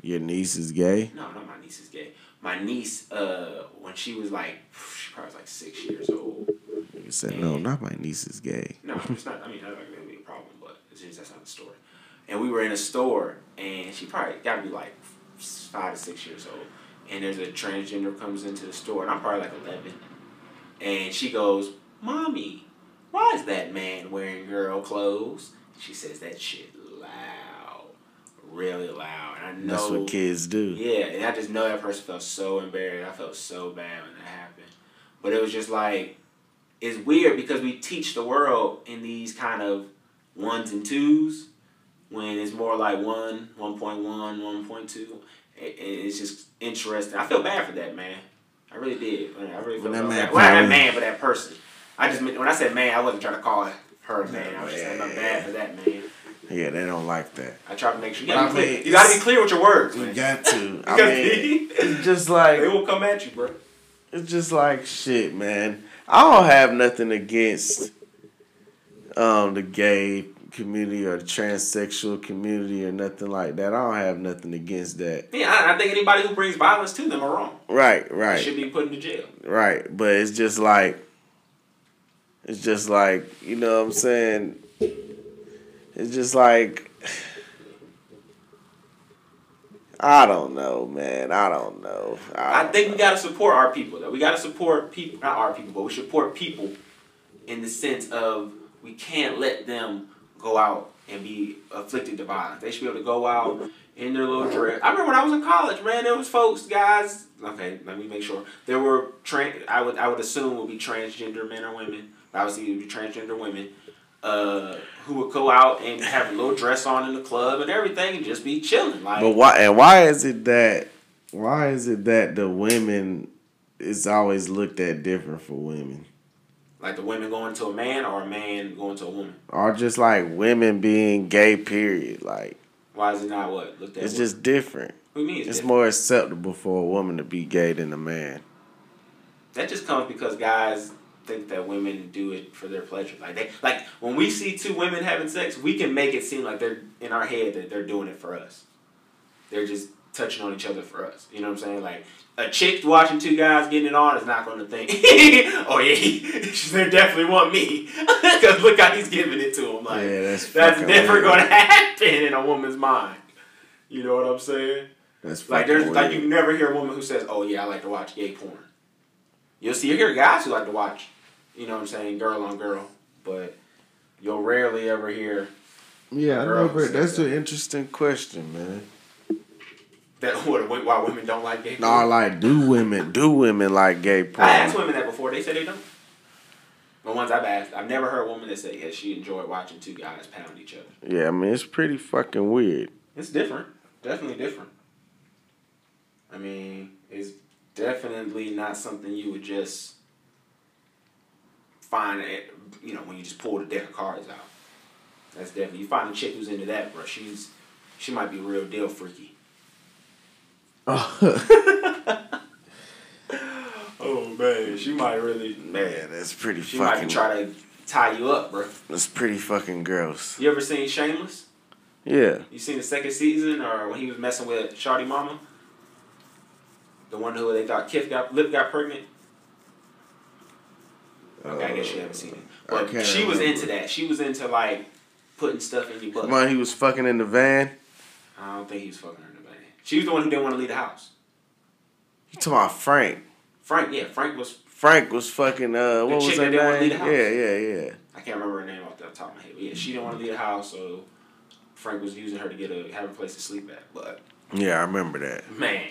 S1: Your niece is gay.
S2: No, not my niece is gay. My niece, uh, when she was like, she probably was like six years old.
S1: You said no, not my niece is gay.
S2: No, it's not. I mean, that's not gonna be a problem, but it's just that's not the story. And we were in a store, and she probably got to be like five to six years old. And there's a transgender comes into the store, and I'm probably like eleven. And she goes, "Mommy, why is that man wearing girl clothes?" She says that shit loud, really loud. And I know
S1: That's what kids do.
S2: Yeah, and I just know that person felt so embarrassed. I felt so bad when that happened. But it was just like it's weird because we teach the world in these kind of ones and twos when it's more like 1, 1.1, 1.2. It, it's just interesting. I feel bad for that man. I really did. I really feel
S1: that
S2: bad.
S1: man
S2: well, not that man, but that person. I just when I said man, I wasn't trying to call her a man. I was just saying I'm bad for that man.
S1: Yeah, they don't like that.
S2: I try to make sure you gotta, be,
S1: mean,
S2: you gotta be clear with your words,
S1: You
S2: man.
S1: got to. [laughs]
S2: You
S1: I mean,
S2: be-
S1: it's just like
S2: they will come at you, bro.
S1: it's just like shit, man. I don't have nothing against um the gay community or the transsexual community or nothing like that. I don't have nothing against that.
S2: Yeah, I, I think anybody who brings violence to them are wrong.
S1: Right,
S2: They
S1: right,
S2: should be put into jail.
S1: right. But it's just like it's just like, you know what I'm saying? It's just like I don't know, man. I don't know.
S2: I
S1: don't
S2: think we gotta support our people though. We gotta support people, not our people, but we support people in the sense of we can't let them go out and be afflicted to violence. They should be able to go out in their little dress. I remember when I was in college, man. There was folks, guys. Okay, let me make sure. There were trans. I would I would assume would be transgender men or women. Obviously, be transgender women. Uh, who would go out and have a little dress on in the club and everything and just be chilling like
S1: But why and why is it that why is it that the women is always looked at different for women?
S2: like the women going to a man or a man going to a woman.
S1: Or just like women being gay period. Like
S2: Why is it not what looked at?
S1: it's
S2: what?
S1: just different.
S2: What do you mean? It's,
S1: It's more acceptable for a woman to be gay than a man.
S2: That just comes because guys think that women do it for their pleasure. Like they like when we see two women having sex, we can make it seem like they're in our head that they're doing it for us. They're just touching on each other for us. You know what I'm saying? Like a chick watching two guys getting it on is not going to think, [laughs] oh yeah, he, [laughs] they definitely want me [laughs] because look how he's giving it to him. Like
S1: yeah, that's
S2: that's never going to happen in a woman's mind. You know what I'm saying?
S1: That's
S2: Like there's like you never hear a woman who says, "Oh yeah, I like to watch gay porn." You'll see you hear guys who like to watch, you know what I'm saying, girl on girl, but you'll rarely ever hear
S1: Yeah, I never
S2: say
S1: that's
S2: that.
S1: an interesting question, man.
S2: that [laughs] what why women don't like gay
S1: No,
S2: porn.
S1: like do women do women like gay porn?
S2: I asked women that before. They said they don't. The ones I've asked, I've never heard a woman that said yeah she enjoyed watching two guys pound each other.
S1: Yeah, I mean it's pretty fucking weird.
S2: It's different, definitely different. I mean, it's definitely not something you would just find it, you know, when you just pull the deck of cards out. That's definitely you find a chick who's into that, bro. She's she might be real deal freaky. [laughs] Oh man, she might really
S1: Man, that's pretty
S2: She might
S1: fucking.
S2: be trying to tie you up, bro.
S1: that's pretty fucking gross.
S2: You ever seen Shameless?
S1: Yeah.
S2: You seen the second season, or when he was messing with Shawty Mama? The one who they thought Kif got Lip got pregnant. Okay, I guess you haven't seen it. But she was
S1: remember.
S2: into that. She was into like putting stuff in your butt.
S1: Man, he was fucking in the van.
S2: I don't think he was fucking her in the van. She was the one who didn't want to leave the house.
S1: You talking about Frank?
S2: Frank, yeah, Frank was.
S1: Frank was fucking. Uh, what was her name?
S2: leave the house.
S1: Yeah, yeah, yeah.
S2: I can't remember her name off the top of my head. But yeah, she didn't want to leave the house, so Frank was using her to get a have a place to sleep at. But
S1: Yeah, I remember that.
S2: man,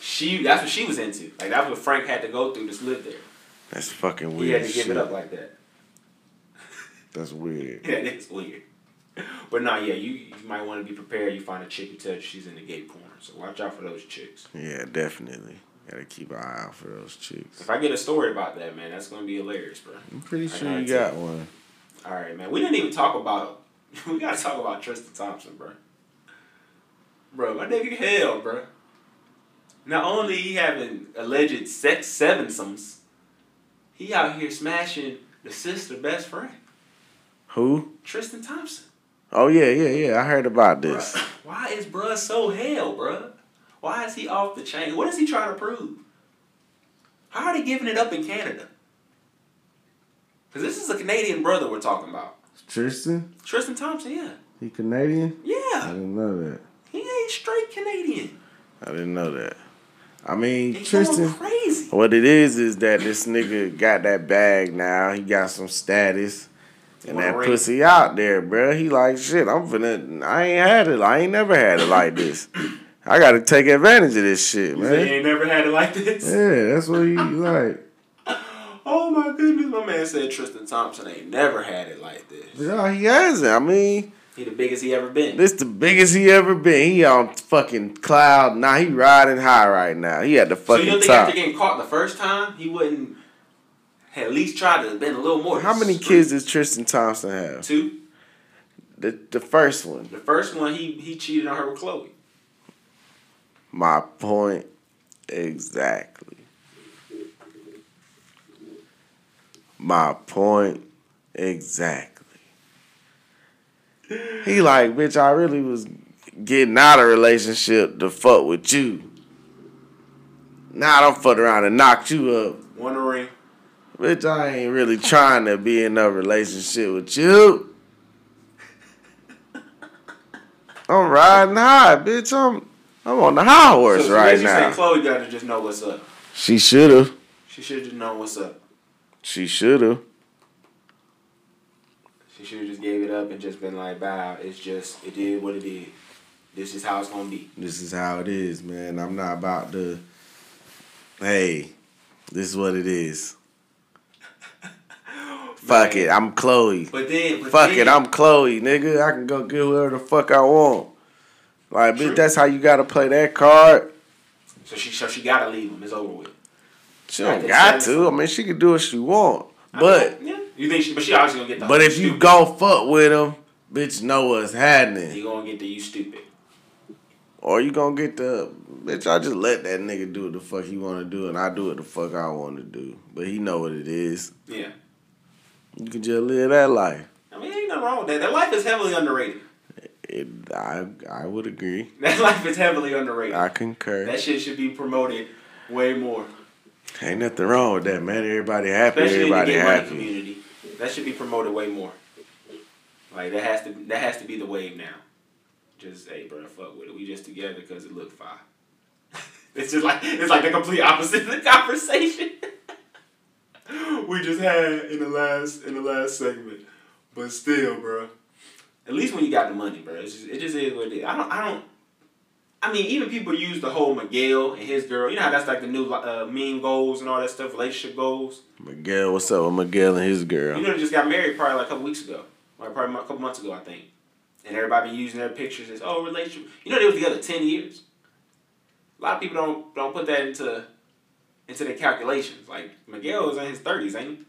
S2: she that's what she was into. Like that's what Frank had to go through to live there.
S1: That's fucking weird.
S2: He had to give it up like that.
S1: That's weird. [laughs]
S2: Yeah, it's weird. But nah, yeah, you, you might want to be prepared. You find a chick you tells you she's the gay porn, so watch out for those chicks.
S1: Yeah, definitely. Gotta keep an eye out for those chicks.
S2: If I get a story about that, man, that's gonna be hilarious, bro.
S1: I'm pretty sure you got one.
S2: All right, man. We didn't even talk about. [laughs] We gotta talk about Tristan Thompson, bro. Bro, my nigga hell, bro. Not only he having alleged sex sevensomes, he out here smashing the sister best friend,
S1: Who?
S2: Tristan Thompson.
S1: Oh yeah, yeah, yeah. I heard about this.
S2: Bruh, [laughs] Why is bruh so hell, bruh? Why is he off the chain? What is he trying to prove? How are they giving it up in Canada? Because this is a Canadian brother we're talking about.
S1: Tristan?
S2: Tristan Thompson, yeah.
S1: He Canadian?
S2: Yeah.
S1: I didn't know that.
S2: He ain't straight Canadian.
S1: I didn't know that. I mean,
S2: He's
S1: Tristan.
S2: crazy.
S1: What it is is that this nigga got that bag now. He got some status. And that
S2: ring.
S1: pussy out there, bruh. He like shit. I'm finna. I ain't had it. I ain't never had it like this. I gotta take advantage of this shit,
S2: You say you ain't never had it like this.
S1: Yeah, that's what you like. [laughs]
S2: Oh my goodness, my man said Tristan Thompson ain't never had it like this.
S1: Yeah, he hasn't. I mean,
S2: He the biggest he ever been.
S1: this the biggest he ever been. He on fucking cloud. Now he riding high right now. He at the fucking.
S2: so you don't think
S1: top.
S2: after getting caught the first time, he wouldn't at least tried to have been a little more?
S1: How many kids does Tristan Thompson have?
S2: Two.
S1: The the first one.
S2: The first one, he he cheated on her with Khloe.
S1: My point exactly. My point exactly. He like, bitch, I really was getting out of relationship to fuck with you. Now I don't fuck around and knock you up.
S2: Wondering.
S1: Bitch, I ain't really trying to be in a relationship with you. I'm riding high, bitch. I'm I'm on the high horse
S2: so,
S1: right now.
S2: saying Khloe got to just know what's up.
S1: She shoulda.
S2: She should have just known what's up.
S1: She shoulda.
S2: She should have just gave it up and just been like, "Bow, it's just it did what it did. This is how it's gonna be."
S1: This is how it is, man. I'm not about to. Hey, this is what it is. [laughs] Fuck it, I'm Khloe.
S2: But then, but
S1: Fuck
S2: then,
S1: it, I'm Khloe, nigga. I can go get whoever the fuck I want. Like,
S2: True.
S1: bitch, that's how you gotta play that card.
S2: So she so she gotta leave him. It's over with.
S1: She don't got to. I mean, she can do what she want.
S2: I
S1: But
S2: yeah, you think she? But she obviously gonna get the.
S1: but if you go fuck with him, bitch, know what's happening.
S2: you gonna get the you stupid.
S1: Or you gonna get the bitch. I just let that nigga do what the fuck he want to do, and I do what the fuck I want to do. But he know what it is.
S2: Yeah.
S1: You can just live that life.
S2: I mean, ain't nothing wrong with that. That life is heavily underrated.
S1: It, I I would agree. [laughs]
S2: That life is heavily underrated.
S1: I concur.
S2: that shit should be promoted way more,
S1: Ain't nothing wrong with that, man. Everybody happy.
S2: especially
S1: Everybody
S2: in the get money
S1: happy.
S2: community. That should be promoted way more. Like that has to that has to be the wave now. Just hey, bro, fuck with it. We just together because it looked fine. [laughs] it's just like it's like the complete opposite of the [laughs] conversation [laughs] we just had in the last in the last segment. But still, bro. At least when you got the money, bro. It's just, it just is what it is. I don't I don't. I mean, even people use the whole Miguel and his girl. You know how that's like the new uh, meme goals and all that stuff, relationship goals.
S1: Miguel, what's up with Miguel and his girl?
S2: You know, they just got married probably like a couple weeks ago, like probably a couple months ago, I think. And everybody been using their pictures as oh relationship. You know, they was together ten years. A lot of people don't don't put that into into their calculations. Like Miguel is in his thirties, ain't he?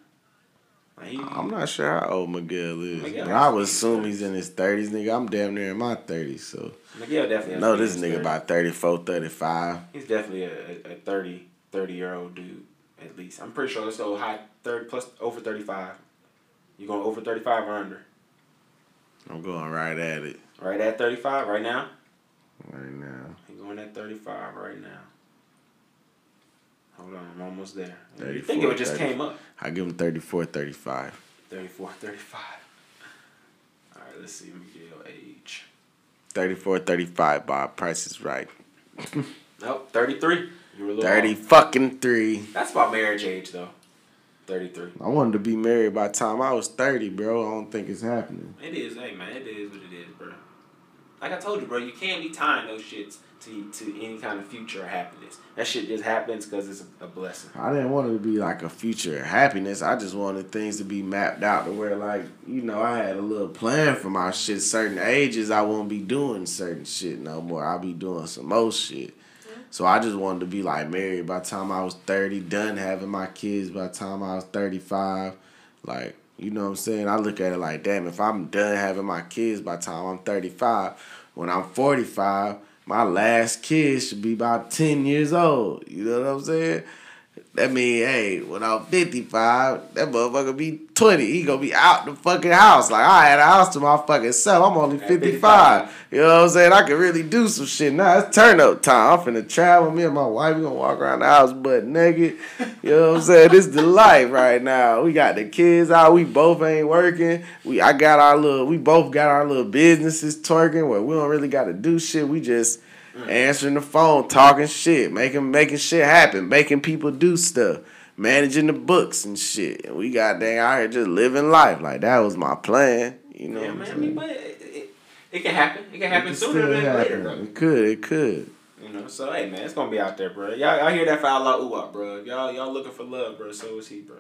S1: I'm not sure how old Miguel is,
S2: Miguel
S1: but I would assume he's in his 30s, nigga. I'm damn near in my 30s, so
S2: Miguel definitely.
S1: Know this nigga
S2: 30s.
S1: about 34, 35.
S2: He's definitely a, a, a 30, 30 year old dude at least. I'm pretty sure it's so high thirty plus over thirty five. You going over thirty five or under?
S1: I'm going right at it
S2: Right at thirty five right now.
S1: right now.
S2: You going at thirty five right now. Hold on, I'm almost there. You think it just
S1: 30.
S2: came up?
S1: I give him 34, 35.
S2: 34, 35. All right, let's see Miguel age.
S1: 34, 35, Bob. Price is right. [laughs]
S2: Nope, 33. You were a little
S1: 30
S2: off.
S1: fucking 3.
S2: That's about marriage age though. 33.
S1: I wanted to be married by the time I was 30, bro. I don't think it's happening.
S2: It is, hey man, it is what it is, bro. Like I told you, bro, you can't be tying those shits to to any kind of future happiness. That shit just happens because it's a, a blessing.
S1: I didn't want it to be like a future happiness. I just wanted things to be mapped out to where, like, you know, I had a little plan for my shit. Certain ages, I won't be doing certain shit no more. I'll be doing some more shit. Mm-hmm. So I just wanted to be like married by the time I was 30, done having my kids by the time I was 35. Like, you know what I'm saying? I look at it like, damn, if I'm done having my kids by the time I'm 35, when I'm 45, my last kid should be about 10 years old. You know what I'm saying? That mean, hey, when I'm 55, that motherfucker be 20. He gonna be out the fucking house. Like, I had a house to my fucking self. I'm only
S2: At
S1: 55. You know what I'm saying? I can really do some shit now. It's turn up time. I'm finna travel. Me and my wife, we gonna walk around the house butt naked. You know what I'm saying? This the life right now. We got the kids out. We both ain't working. We I got our little, we both got our little businesses twerking where we don't really gotta do shit. We just answering the phone, talking shit, making making shit happen, making people do stuff, managing the books and shit. And we got dang out here just living life. Like that was my plan. You know
S2: Yeah,
S1: what I'm
S2: man. I
S1: saying?
S2: mean, but it, it, it can happen. It can happen
S1: It
S2: sooner
S1: still
S2: than later,
S1: happen.
S2: bro.
S1: It could, it could.
S2: You know, so hey man, it's gonna be out there, bro. Y'all, y'all hear that for Outlaw Uwap, bro? Y'all, y'all looking for love, bro? So is he, bro.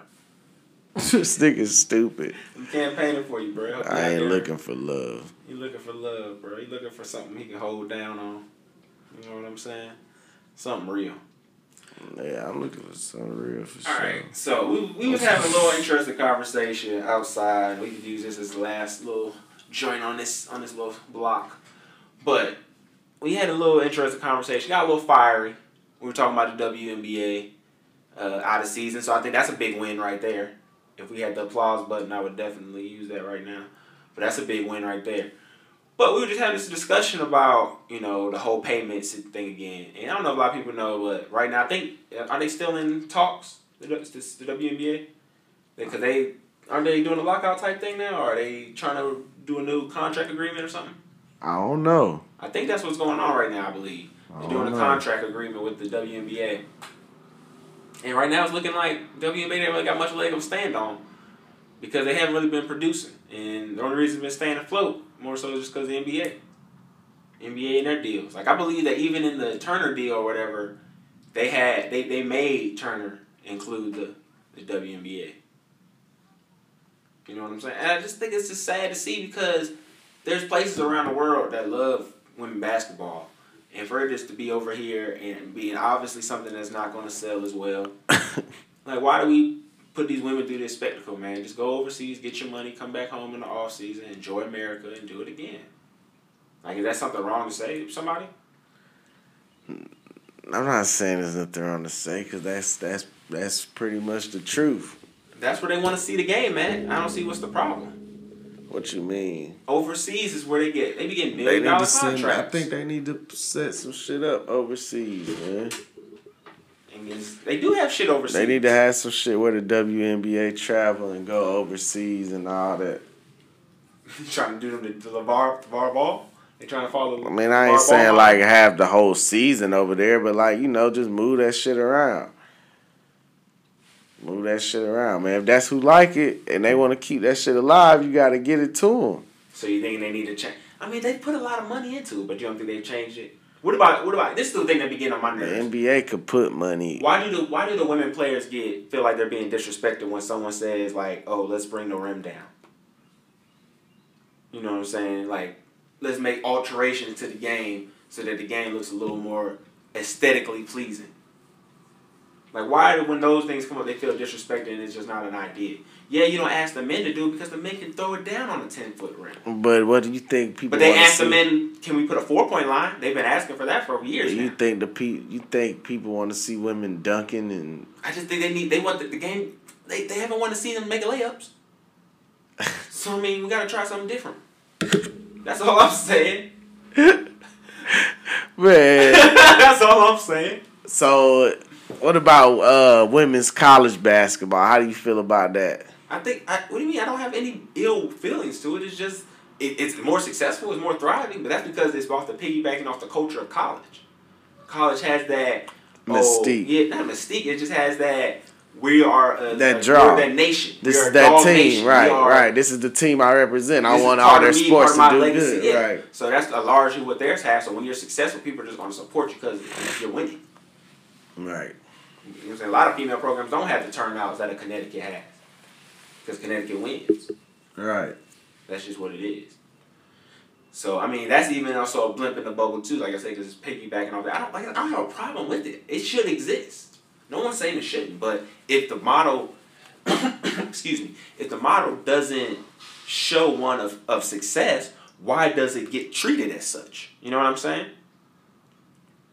S2: [laughs]
S1: this nigga's stupid.
S2: I'm campaigning for you, bro.
S1: I ain't looking for love.
S2: He looking for love, bro. He looking for something he can hold down on. You know what I'm saying? Something real.
S1: Yeah, I'm looking for something real for
S2: All
S1: sure.
S2: right, so we, we was having a little interesting conversation outside. We could use this as the last little joint on this on this little block, but we had a little interesting conversation. Got a little fiery. We were talking about the WNBA uh, out of season, so I think that's a big win right there. If we had the applause button, I would definitely use that right now. But that's a big win right there. But we were just having this discussion about, you know, the whole payments thing again. And I don't know if a lot of people know, but right now, I think, are they still in talks, the, the, the WNBA? Because they, aren't they doing a lockout type thing now? Or are they trying to do a new contract agreement or something?
S1: I don't know.
S2: I think that's what's going on right now, I believe. They're doing a contract agreement with the WNBA. And right now it's looking like WNBA ain't really got much leg to stand on because they haven't really been producing. And the only reason it's been staying afloat more so just because the NBA. NBA and their deals. Like I believe that even in the Turner deal or whatever, they had they, they made Turner include the, the WNBA. You know what I'm saying? And I just think it's just sad to see because there's places around the world that love women basketball. And for it just to be over here and being obviously something that's not going to sell as well. [laughs] like, why do we put these women through this spectacle, man? Just go overseas, get your money, come back home in the off season, enjoy America, and do it again. Like, is that something wrong to say to somebody?
S1: I'm not saying there's nothing wrong to say because that's that's that's pretty much the truth.
S2: That's where they want to see the game, man. I don't see what's the problem.
S1: What you mean?
S2: Overseas is where they get they be getting million dollar
S1: to send. I think they need to set some shit up overseas, man.
S2: It's- they do have shit overseas.
S1: They need to have some shit where the WNBA travel and go overseas and all that. [laughs]
S2: trying to do them the, the LeVar, LeVar Ball. They trying to follow.
S1: I mean, I ain't
S2: LeVar
S1: saying
S2: Ball.
S1: like have the whole season over there, but like you know, just move that shit around. Move that shit around, man. If that's who like it and they want to keep that shit alive, you got to get it to them.
S2: So you think they need to change? I mean, they put a lot of money into it, but you don't think they've changed it? What about what about this? Is the thing that be getting on my nerves. The.
S1: NBA could put money.
S2: Why do the Why do the women players get feel like they're being disrespected when someone says like, "Oh, let's bring the rim down"? You know what I'm saying? Like, let's make alterations to the game so that the game looks a little more aesthetically pleasing. Like, why do when those things come up, they feel disrespected and it's just not an idea? Yeah, you don't ask the men to do it because the men can throw it down on a ten foot rim.
S1: But what do you think people?
S2: But they
S1: wanna
S2: asked the men, can we put a four point line? They've been asking for that for years
S1: You
S2: now.
S1: think the pe- You think people want to see women dunking and?
S2: I just think they need. They want the, the game. They, they haven't wanted to see them make layups. [laughs] so I mean, we gotta try something different. That's all I'm saying. [laughs]
S1: Man, [laughs]
S2: That's all I'm saying.
S1: so what about uh women's college basketball? How do you feel about that?
S2: I think. I, what do you mean? I don't have any ill feelings to it. It's just it, it's more successful. It's more thriving. But that's because it's off the piggybacking off the culture of college. College has that oh,
S1: Mystique.
S2: yeah, not mystique. It just has that. We are a,
S1: That
S2: a-
S1: draw.
S2: That nation.
S1: This is that team,
S2: nation.
S1: Right?
S2: are-
S1: Right. This is the team I represent. I want all their
S2: me,
S1: sports to do
S2: legacy,
S1: good,
S2: yeah.
S1: right?
S2: So that's largely what theirs have. So when you're successful, people are just going to support you because you're winning.
S1: Right.
S2: You know what I'm saying? A lot of female programs don't have the turnouts that a Connecticut has because Connecticut wins.
S1: Right.
S2: That's just what it is. So I mean, that's even also a blimp in the bubble too. Like I said, because it's piggybacking off that. I don't like. I don't have a problem with it. It should exist. No one's saying it shouldn't. But if the model, [coughs] excuse me, if the model doesn't show one of, of success, why does it get treated as such? You know what I'm saying?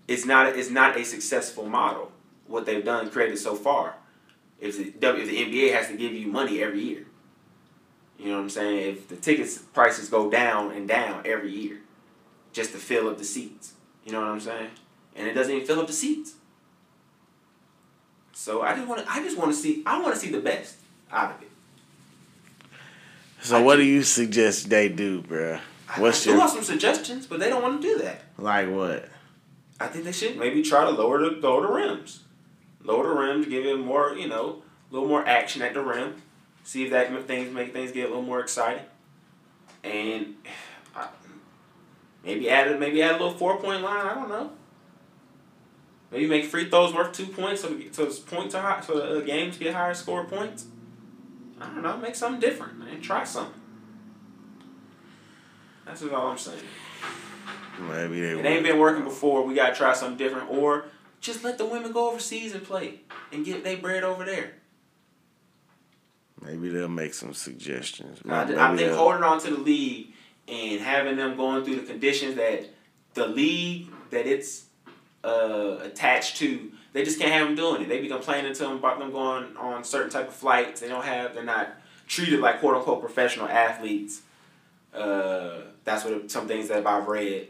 S2: It's not. It's not a successful model. What they've done created so far. If the if the NBA has to give you money every year. You know what I'm saying? If the tickets prices go down and down every year, just to fill up the seats. You know what I'm saying? And it doesn't even fill up the seats. So I just want to. I just want to see. I want to see the best out of it.
S1: So
S2: I
S1: what
S2: do-
S1: you suggest they do, bruh?
S2: I-
S1: What's
S2: I do
S1: your
S2: want some suggestions, but they don't want to do that.
S1: like what?
S2: I think they should maybe try to lower the lower the rims, lower the rims, give it more. You know, a little more action at the rim. See if that things make things get a little more exciting, and [sighs] I, maybe add a- maybe add a little four point line. I don't know. Maybe make free throws worth two points so the, so points are high, so the games get higher score points. I don't know. Make something different, man. Try something. That's all I'm saying.
S1: Maybe they
S2: It ain't been working before. We gotta try something different, or just let the women go overseas and play and get their bread over there.
S1: Maybe they'll make some suggestions.
S2: I, I think
S1: they'll-
S2: holding on to the league and having them going through the conditions that the league that it's uh, attached to, they just can't have them doing it. They be complaining to them about them going on certain type of flights. They don't have. They're not treated like quote unquote professional athletes. Uh, that's what some things that I've read.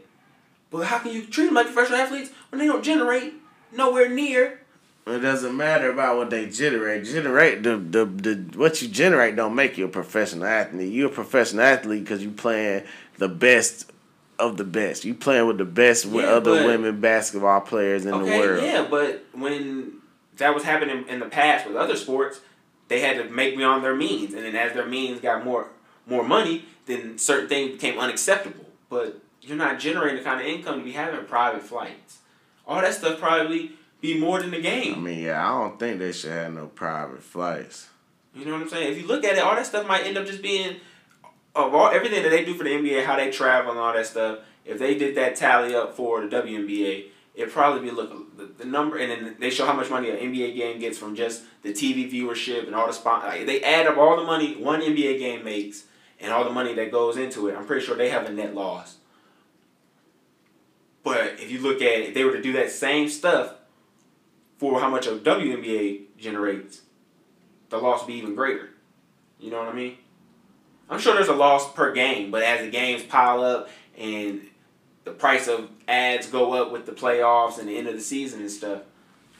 S2: But how can you treat them like professional athletes when they don't generate nowhere near?
S1: It doesn't matter about what they generate. Generate the, the the what you generate don't make you a professional athlete. You're a professional athlete because you playing the best of the best. You playing with the best with other
S2: but-
S1: women basketball players in the world.
S2: yeah, but when that was happening in the past with other sports, they had to make beyond their means, and then as their means got more more money, then certain things became unacceptable. But you're not generating the kind of income to be having private flights. All that stuff probably be more than the game.
S1: I mean, yeah, I don't think they should have no private flights.
S2: You know what I'm saying? If you look at it, all that stuff might end up just being of all everything that they do for the NBA, how they travel and all that stuff. If they did that tally up for the WNBA, it'd probably be look the, the number, and then they show how much money an NBA game gets from just the TV viewership and all the spot. Like, they add up all the money one NBA game makes and all the money that goes into it. I'm pretty sure they have a net loss. But if you look at if they were to do that same stuff for how much a WNBA generates, the loss would be even greater. You know what I mean? I'm sure there's a loss per game, but as the games pile up and the price of ads go up with the playoffs and the end of the season and stuff,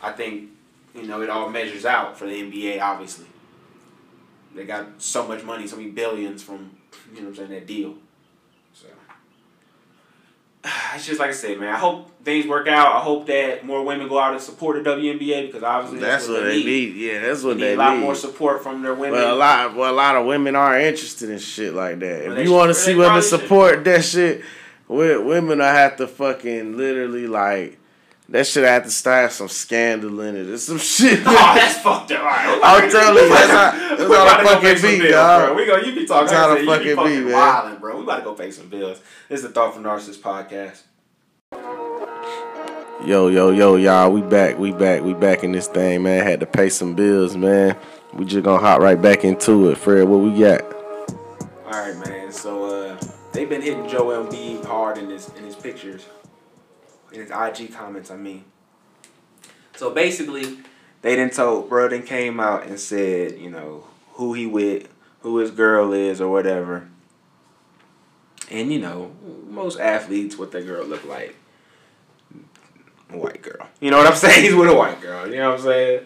S2: I think you know it all measures out for the NBA. Obviously, they got so much money, so many billions from you know what I'm saying that deal. [sighs] It's just like I said, man. I hope things work out. I hope that more women go out and support the WNBA because obviously
S1: That's what they need. Yeah, that's what
S2: They need
S1: they
S2: a lot
S1: need.
S2: more support from their women.
S1: Well, a lot, well, a lot of women are interested in shit like that.
S2: Well,
S1: if you want to see women
S2: probably should.
S1: support that shit, women will have to fucking literally like that shit I have to start some scandal in it. There's some shit. [laughs]
S2: Oh, that's fucked up. All right.
S1: I'm telling you, that's how- [laughs] that's how the fucking
S2: pay some
S1: be,
S2: bills,
S1: dog.
S2: Bro. We go. You be talking.
S1: That's how
S2: like I
S1: the
S2: said, you be
S1: fucking be,
S2: fucking
S1: man.
S2: wildin', bro. We about to go pay some bills. This is the Thoughtful Narcissist podcast.
S1: Yo, yo, yo, y'all, we back, we back, we back in this thing, man. Had to pay some bills, man. We just gonna hop right back into it. Fred, what we got?
S2: All right, man. So uh, they've been hitting Joel Embiid hard in his in his pictures, in his IG comments. I mean. So basically, they didn't told bro. Then came out and said, you know, who he with, who his girl is, or whatever. And you know, most athletes, what their girl look like. A white girl. You know what I'm [laughs] saying? He's with a white girl. You know what I'm saying?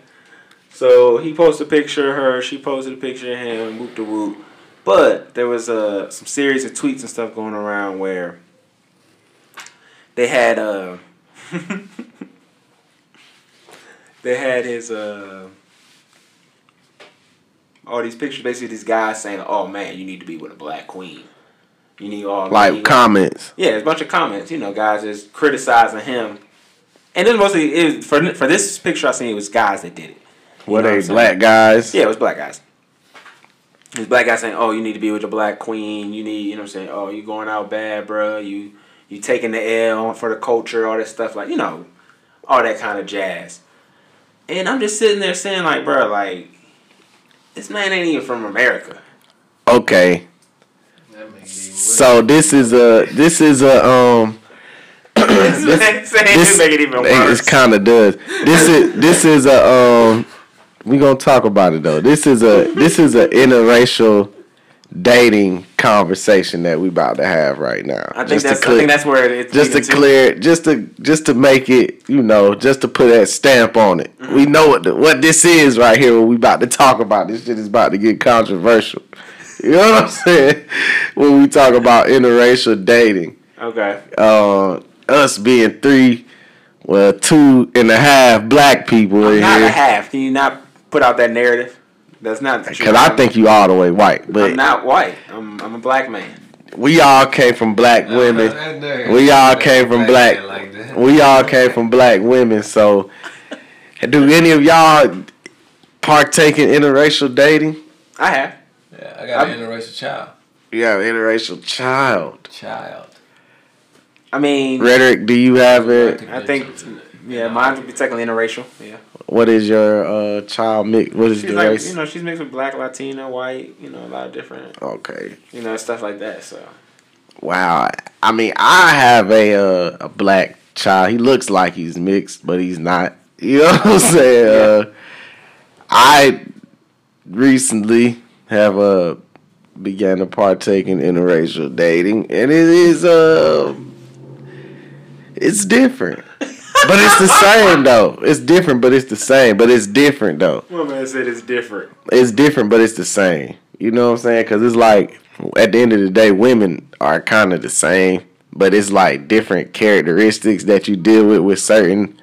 S2: So he posted a picture of her. She posted a picture of him. Whoop de whoop. But there was uh, some series of tweets and stuff going around where they had uh, [laughs] they had his uh, all these pictures. Basically, these guys saying, "Oh man, you need to be with a black queen." You need all
S1: Like
S2: you
S1: comments.
S2: yeah, there's a bunch of comments. You know, guys just criticizing him. And it was mostly it was, for for this picture I seen it was guys that did it. You
S1: Were
S2: what
S1: they
S2: I'm
S1: black guys?
S2: Yeah, it was black guys. These black guys saying, "Oh, you need to be with your black queen. You need, you know, what I'm saying, oh, you going out bad, bro. You you taking the L on for the culture, all that stuff, like you know, all that kind of jazz." And I'm just sitting there saying, like, bro, like, this man ain't even from America.
S1: Okay.
S3: That make it even worse.
S1: So this is a this is a um
S2: this man saying this make it even worse.
S1: It kind of does. This is this is a um. We gonna talk about it though. This is a this is a interracial dating conversation that we about to have right now.
S2: I think
S1: Just to
S2: that's I think that's where it's
S1: just to
S2: leading
S1: clear, just to just to make it, you know, just to put that stamp on it.
S2: Mm-hmm.
S1: We know what the, what this is right here. What we about to talk about. This shit is about to get controversial. You know what I'm [laughs] saying? When we talk about interracial dating
S2: Okay.
S1: uh, us being three, well, two and a half black people
S2: I'm
S1: in
S2: not a
S1: here.
S2: half. Can you not put out that narrative? That's not true.
S1: Because I think you all the way white, But
S2: I'm
S1: but
S2: not white. I'm I'm a black man.
S1: we all came from black women. We all came from black. We all came from black women. So, do any of y'all partake in interracial dating?
S2: I have.
S3: Yeah, I got an interracial child.
S1: You have an interracial child.
S3: Child.
S2: I mean,
S1: Rhetoric, do you have it?
S2: I think, yeah, mine would be technically interracial. Yeah.
S1: What is your uh, child mix? What is
S2: She's
S1: the
S2: like,
S1: race?
S2: you know, she's mixed with black, Latina, white, you know, a lot of different,
S1: okay.
S2: you know, stuff like that. So,
S1: Wow. I mean, I have a uh, a black child. He looks like he's mixed, but he's not. [laughs] You know what I'm saying? Uh, I recently have uh, began to partake in interracial dating, and it is uh, it's different. But it's the same though. It's different, but it's the same. But it's different though.
S2: my man said it's different.
S1: It's different, but it's the same. You know what I'm saying? Because it's like at the end of the day, women are kind of the same, but it's like different characteristics that you deal with with certain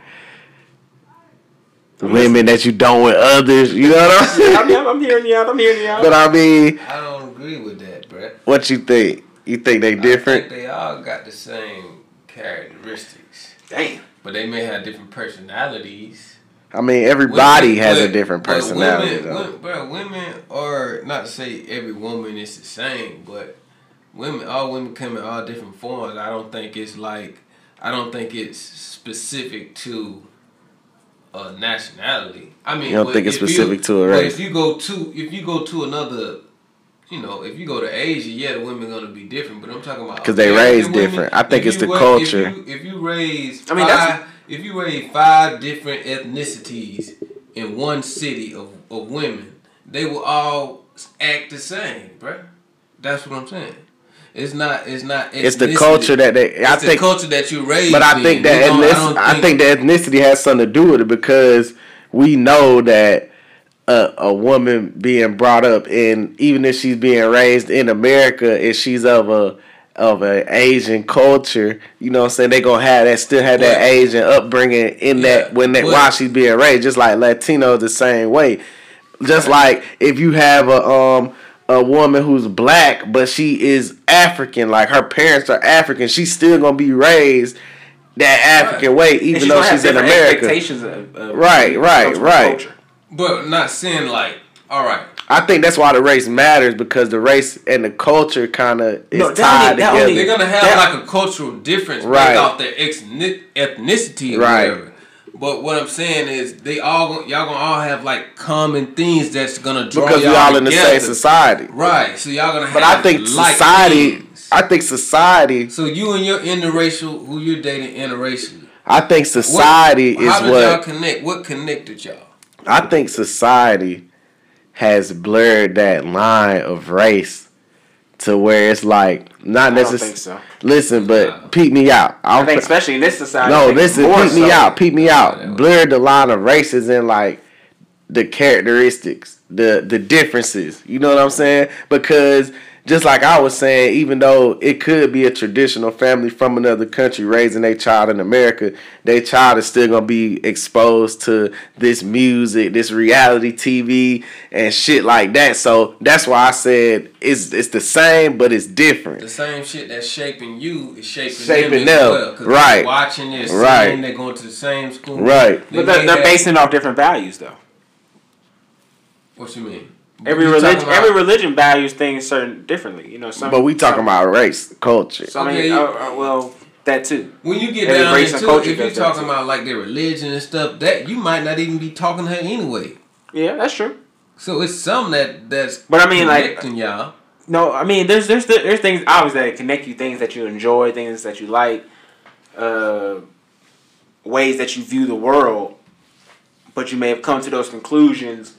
S1: women that you don't with others. You know what I'm [laughs] saying?
S2: I'm, I'm, I'm hearing you out. I'm hearing you out.
S1: But I mean,
S3: I don't agree with that, Brett.
S1: what you think? You think they
S3: I
S1: different?
S3: think they all got the same characteristics,
S2: Damn.
S3: But they may have different personalities.
S1: I mean, everybody
S3: Women-
S1: has a
S3: but-
S1: different
S3: but
S1: personality.
S3: Women,
S1: though.
S3: women, bro, women are not to say every woman is the same, but women, all women come in all different forms. I don't think it's like, I don't think it's specific to a nationality. I mean,
S1: You don't think it's
S3: if you-
S1: specific to a
S3: but
S1: race?
S3: If you go to, if you go to another. You know, if you go to Asia, yeah, the women gonna be different. But I'm talking about
S1: because they raise
S3: women,
S1: different. I think it's the
S3: ra-
S1: culture.
S3: If you, if you raise,
S2: I mean,
S3: five, if you raise five different ethnicities in one city of, of women, they will all act the same, bruh. That's what I'm saying. It's not. It's not.
S1: It's the culture that they. I
S3: It's
S1: think
S3: the culture that you raised.
S1: But I think
S3: You
S1: that
S3: don't- I
S1: ethnic-
S3: don't
S1: I think the ethnicity has something to do with it because we know that a, a woman being brought up and even if she's being raised in America, if she's of a of an Asian culture, you know what I'm saying, they gonna have that still have that Asian upbringing in that when that
S3: but-
S1: while she's being raised, just like Latino the same way. Just like if you have a um a woman who's black but she is African, like her parents are African, she's still gonna be raised that African way, even though she's in America.
S2: Of, of
S1: Right, right, right.
S2: culture.
S3: But not saying like, all right.
S1: I think that's why the race matters because the race and the culture kind of is
S2: No, that
S1: tied
S2: only- that
S1: together.
S2: only-
S3: They're gonna have
S2: That-
S3: like a cultural difference
S1: Right.
S3: based off their ex- ethnicity or
S1: Right.
S3: whatever. But what I'm saying is, they all gon- y'all gonna all have like common things that's gonna draw
S1: because we
S3: y'all
S1: all in the same society.
S3: Right. So y'all gonna have.
S1: But I think
S3: like
S1: society,
S3: things.
S1: I think society,
S3: So you and your interracial, who you're dating interracial.
S1: I think society is
S3: what-
S1: society
S3: How
S1: is
S3: did y'all connect? What connected y'all?
S1: I think society has blurred that line of race to where it's like not
S2: I
S1: necessarily.
S2: so.
S1: Listen, but peep me out.
S2: I
S1: I'm
S2: think especially in this society.
S1: No,
S2: think
S1: listen,
S2: more
S1: peep me out, peep me out. Blurred the line of races and like the characteristics, the the differences. You know what I'm saying? Because just like I was saying, even though it could be a traditional family from another country raising their child in America, their child is still gonna be exposed to this music, this reality TV, and shit like that. So that's why I said it's it's the same, but it's different.
S3: The same shit that's shaping you is shaping,
S1: Shaping
S3: them, as
S1: them.
S3: well. 'cause
S1: Right.
S3: They're watching this,
S1: Right.
S3: right? They're going to the same school.
S1: Right.
S3: They
S2: But they're, they're
S3: have-
S2: basing off different values, though.
S3: What you mean?
S2: Every
S3: You
S2: religion,
S3: about-
S2: every religion values things certain differently. You know, some.
S1: But we talking
S2: some,
S1: about race, culture.
S2: So, I mean,
S3: Okay.
S2: uh, uh, well, that too.
S3: When you get
S2: Every
S3: down
S2: race and
S3: into it,
S2: culture
S3: if you're talking about like their religion and stuff, that you might not even be talking to her anyway.
S2: Yeah, that's true.
S3: So it's some that that's
S2: But I mean, like-
S3: connecting y'all.
S2: No, I mean, there's there's there's things obviously that connect you, things that you enjoy, things that you like, uh, ways that you view the world. But you may have come to those conclusions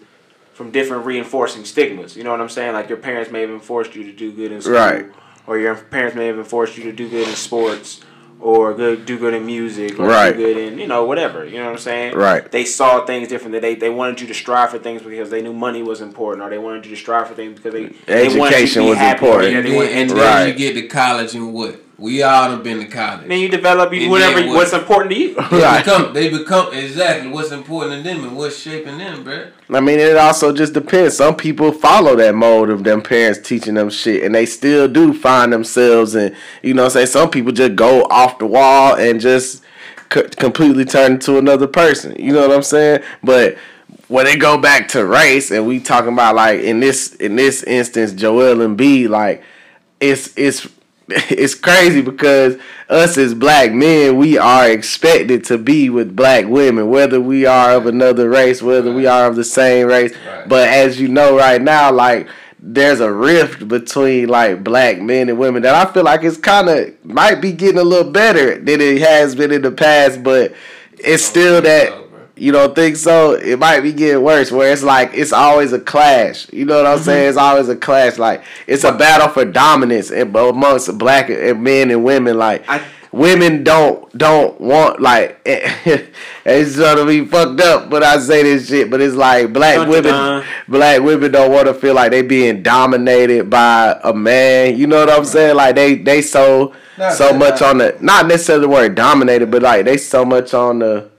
S2: from different reinforcing stigmas. You know what I'm saying? Like your parents may have enforced you to do good in school,
S1: Right.
S2: or your parents may have enforced you to do good in sports, or good do good in music, or
S1: Right.
S2: do good in you know whatever. You know what I'm saying?
S1: Right.
S2: They saw things differently. They they wanted you to strive for things because they knew money was important, or they wanted you to strive for things because they they wanted you to
S1: Education
S2: be
S1: was
S2: happy,
S1: important.
S2: Yeah,
S3: and
S2: they
S3: then,
S2: wanted,
S3: and
S2: and
S3: then
S1: Right.
S3: you get to college and what? We all have been to college.
S2: Then you develop you
S3: And
S2: whatever
S3: what-
S2: what's important to you.
S3: They [laughs]
S1: Right.
S3: become they become exactly what's important to them and what's shaping them, bruh.
S1: I mean, it also just depends. Some people follow that mode of them parents teaching them shit, and they still do find themselves. And you know, what I'm saying some people just go off the wall and just c- completely turn into another person. You know what I'm saying? But when they go back to race, and we talking about like in this in this instance, Joel Embiid, like it's it's [laughs] it's crazy because us as black men, we are expected to be with black women, whether we are of another race, whether we are of the same race.
S3: Right.
S1: But as you know, right now, like there's a rift between like black men and women that I feel like it's kind of might be getting a little better than it has been in the past, but it's still that.
S3: So, bro.
S1: You don't think so? It might be getting worse. Where it's like it's always a clash. You know what I'm saying? Mm-hmm. It's always a clash. Like it's a battle for dominance and amongst black and men and women. Like
S2: I-
S1: women don't don't want like [laughs] it's gonna be fucked up. But I say this shit. But it's like black
S2: Dun, dun,
S1: women.
S2: dun.
S1: Black women don't want to feel like they being dominated by a man. You know what I'm saying? Like they they so
S3: Not
S1: so
S3: that-
S1: much on the not necessarily the word dominated, but like they so much on the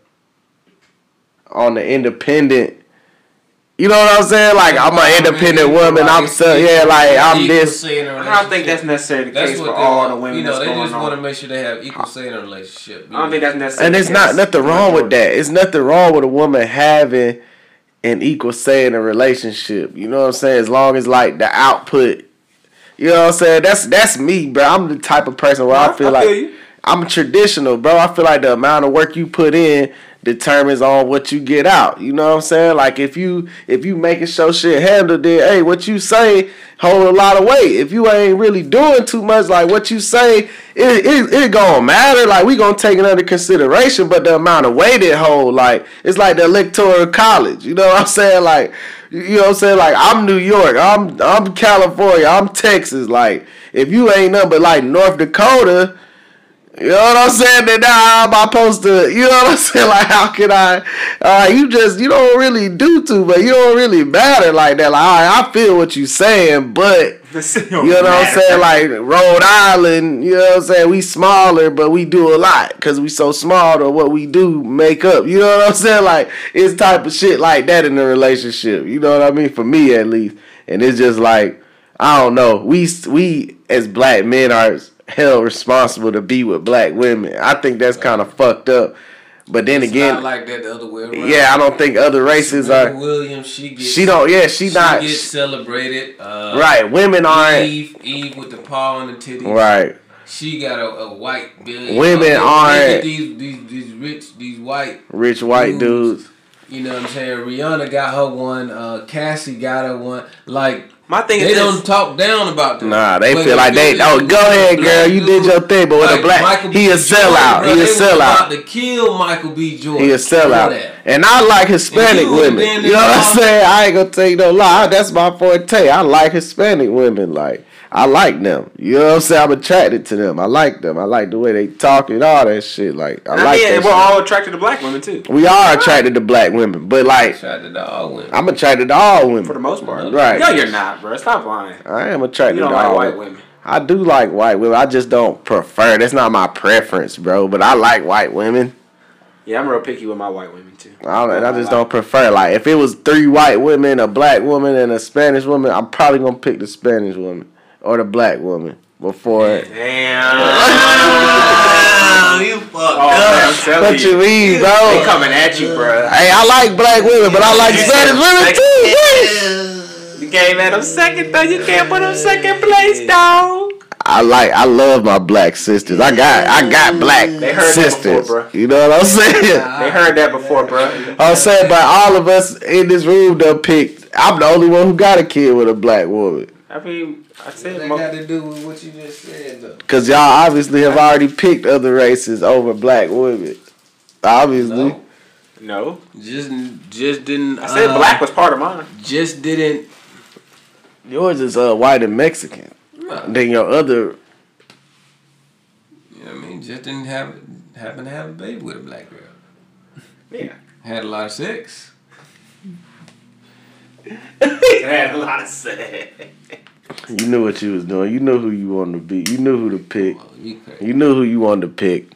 S1: on the independent. You know what I'm saying? Like I'm an independent woman. I'm so yeah, like I'm this.
S2: I don't think that's necessarily the
S3: That's
S2: case
S3: what
S2: for all the women
S3: You know,
S2: that's
S3: they just want to make sure they have equal say in a relationship.
S2: I don't think that's necessarily.
S1: And
S2: the
S1: it's not nothing wrong with that. It's nothing wrong with a woman having an equal say in a relationship. You know what I'm saying? As long as like the output. You know what I'm saying? That's that's me, bro. I'm the type of person where I,
S2: I-
S1: feel
S2: I
S1: like
S2: feel you.
S1: I'm traditional, bro. I feel like the amount of work you put in determines on what you get out. You know what I'm saying? Like if you if you making sure shit handled, then hey, what you say hold a lot of weight. If you ain't really doing too much, like what you say, it it, it gonna matter. Like we gonna take it under consideration, but the amount of weight it hold, like it's like the electoral college. You know what I'm saying? Like you know what I'm saying? Like I'm New York, I'm I'm California, I'm Texas. Like if you ain't nothing but like North Dakota. You know what I'm saying? Then now how am I supposed to? You know what I'm [laughs] saying? Like how can I? Uh, you just you don't really do too, but you don't really matter like that. Like right, I feel what you saying, but [laughs] you know what I'm saying? Like Rhode Island, you know what I'm saying? We smaller, but we do a lot because we so small to what we do make up. You know what I'm saying? Like it's type of shit like that in a relationship. You know what I mean? For me at least, and it's just like I don't know. We we as black men are held responsible to be with black women. I think that's kind of fucked up. But then
S3: It's
S1: again,
S3: like that the other way around.
S1: yeah, I don't think other races are.
S3: Williams, she gets
S1: She don't. Yeah, she,
S3: she
S1: not.
S3: gets celebrated. Uh,
S1: right. Women aren't.
S3: Eve, Eve with the paw on the titties.
S1: Right.
S3: She got a, a white billion.
S1: Women aren't-
S3: these these these rich these white.
S1: Rich white
S3: Dudes.
S1: dudes.
S3: You know what I'm saying? Rihanna got her one. Uh, Cassie got her one. Like
S2: My thing
S3: they
S2: is
S3: don't talk down about them.
S1: Nah, they
S3: But
S1: feel like they.
S3: you-
S1: Oh, go ahead,
S3: black
S1: girl. You did your thing. But with a black,
S3: Michael
S1: he
S3: B.
S1: a sellout.
S3: Jordan,
S1: He a
S3: bro, they about
S1: sellout.
S3: to kill Michael B. Jordan.
S1: He a
S3: for
S1: sellout. And I like Hispanic
S3: you
S1: women. You know what I'm saying? I ain't gonna tell you no lie. That's my forte. I like Hispanic women. Like I like them. You know what I'm saying? I'm attracted to them. I like them. I like the way they talk and all that shit. Like I
S2: I
S1: like Yeah,
S2: we're
S1: shit.
S2: all attracted to black women too,
S1: we are attracted to black women, but like
S3: Shout out to all women.
S1: I'm attracted to all women.
S2: for the most part.
S1: Right.
S2: No, you're not, bro. Stop lying.
S1: I am attracted
S2: You don't
S1: to
S2: like
S1: all
S2: white
S1: women.
S2: women.
S1: I do like white women. I just don't prefer. That's not my preference, bro. But I like white women.
S2: Yeah, I'm real picky with my white women too.
S1: I, don't, I just don't prefer. Like if it was three white women, a black woman, and a Spanish woman, I'm probably gonna pick the Spanish woman or the black woman before.
S2: Damn. [laughs]
S3: you fucked
S2: Oh, man,
S1: What you mean, bro?
S2: They
S1: bro?
S2: coming at you, bro.
S1: Hey, I like black women, but I like Spanish women too.
S2: You came at them second though. You can't put them second place, dog.
S1: I like, I love my black sisters. I got, I got black
S2: They heard that
S1: sisters.
S2: before, bro.
S1: You know what I'm saying?
S2: They heard that before, bro.
S1: I'm saying, but all of us in this room done picked. I'm the only one who got a kid with a black woman.
S2: I mean, I
S3: What
S2: said
S3: that
S2: mo-
S3: got to do with what you just said, though?
S1: Cause y'all obviously have already picked other races over black women. Obviously.
S3: No,
S2: no.
S3: just just didn't.
S2: I said
S3: uh,
S2: black was part of mine.
S3: Just didn't.
S1: Yours is uh, white and Mexican.
S3: No.
S1: Then your other
S3: You know what I mean? Just didn't have happen to have a baby with a black girl.
S2: Yeah. [laughs]
S3: Had a lot of sex. [laughs]
S2: had a lot of sex.
S1: You knew what you was doing. You knew who you wanted to be. You knew who to pick.
S3: You
S1: knew who you wanted to pick.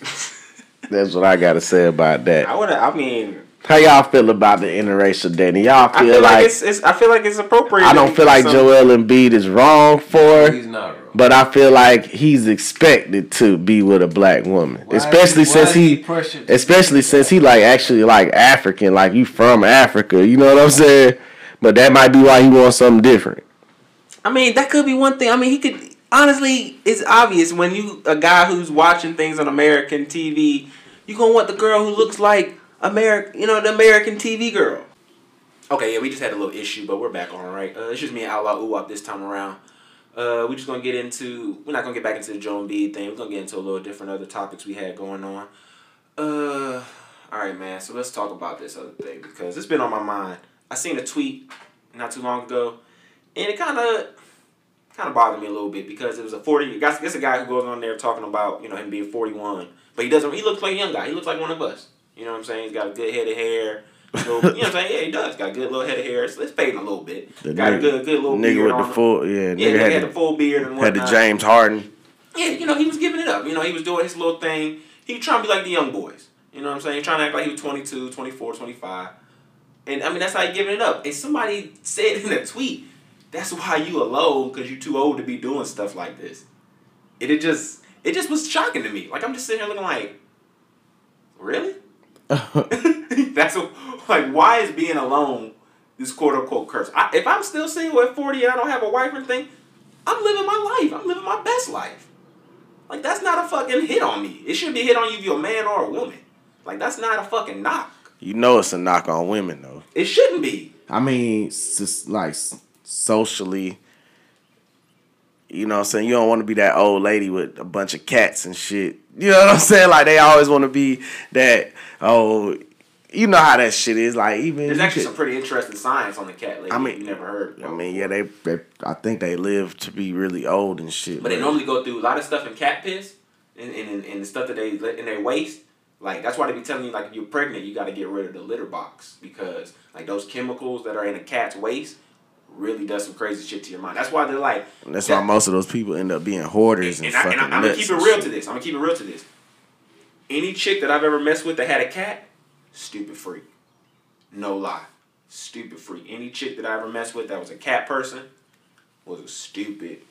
S1: [laughs] That's what I gotta say about that.
S2: I would. I mean,
S1: How y'all feel about the interracial dating? Y'all feel,
S2: feel like,
S1: like,
S2: it's, it's. I feel like it's appropriate.
S1: I don't feel like
S2: Some-
S1: Joel Embiid is wrong for,
S3: He's not wrong.
S1: but I feel like he's expected to be with a black woman,
S3: Why
S1: especially
S3: he-
S1: since
S3: is
S1: he, especially since he like actually like African, like you from Africa. You know what I'm saying? But that might be why he wants something different.
S2: I mean, that could be one thing. I mean, he could. Honestly, it's obvious when you a guy who's watching things on American TV, you gonna want the girl who looks like American. You know, the American TV girl. Okay, yeah, we just had a little issue, but we're back on right. Uh, it's just me and Outlaw Uwap this time around. Uh, we just gonna get into. We're not gonna get back into the Joel Embiid thing. We're gonna get into a little different other topics we had going on. Uh, all right, man. So let's talk about this other thing because it's been on my mind. I seen a tweet not too long ago, and it kind of kind of bothered me a little bit because it was a forty. Guess it's a guy who goes on there talking about you know him being forty one, but he doesn't. He looks like a young guy. He looks like one of us. You know what I'm saying? He's got a good head of hair. Little, you know what I'm saying? Yeah, he does. Got a good little head of hair. It's, it's fading a little bit.
S1: The
S2: got a
S1: nigga-
S2: good, good little
S1: Nigga
S2: beard
S1: with the full, yeah,
S2: Yeah,
S1: nigga
S2: he
S1: had,
S2: had the
S1: the,
S2: full beard and whatnot.
S1: had the. James Harden.
S2: Yeah, you know, he was giving it up. You know, he was doing his little thing. He was trying to be like the young boys. You know what I'm saying? He was trying to act like he was 22, 24, 25. And I mean, that's how he giving it up. And somebody said in a tweet, that's why you alone, because you're too old to be doing stuff like this. And it just, it just was shocking to me. Like, I'm just sitting here looking like, really? [laughs] [laughs] that's what, like, why is being alone this quote unquote curse? I, if I'm still single at 40 and I don't have a wife or anything, I'm living my life. I'm living my best life. Like that's not a fucking hit on me. It should be a hit on you if you're a man or a woman. Like that's not a fucking knock.
S1: You know it's a knock on women though.
S2: It shouldn't be.
S1: I mean, just like socially, you know what I'm saying? You don't want to be that old lady with a bunch of cats and shit. You know what I'm saying? Like they always want to be that oh, you know how that shit is. Like even
S2: There's actually
S1: could-
S2: some pretty interesting science on the cat lady.
S1: I mean-
S2: you never heard.
S1: I mean, yeah, they, they I think they live to be really old and shit.
S2: But they normally go through a lot of stuff in cat piss and, and, and, and the stuff that they let in their waste. Like that's why they be telling you like if you're pregnant you got to get rid of the litter box because like those chemicals that are in a cat's waste really does some crazy shit to your mind. That's why they're like.
S1: And that's
S2: that-
S1: why most of those people end up being hoarders and,
S2: and, I,
S1: fucking
S2: and I, am gonna keep it real to this. I'm gonna keep it real to this. Any chick that I've ever messed with that had a cat, stupid freak. No lie, stupid freak. Any chick that I ever messed with that was a cat person was a stupid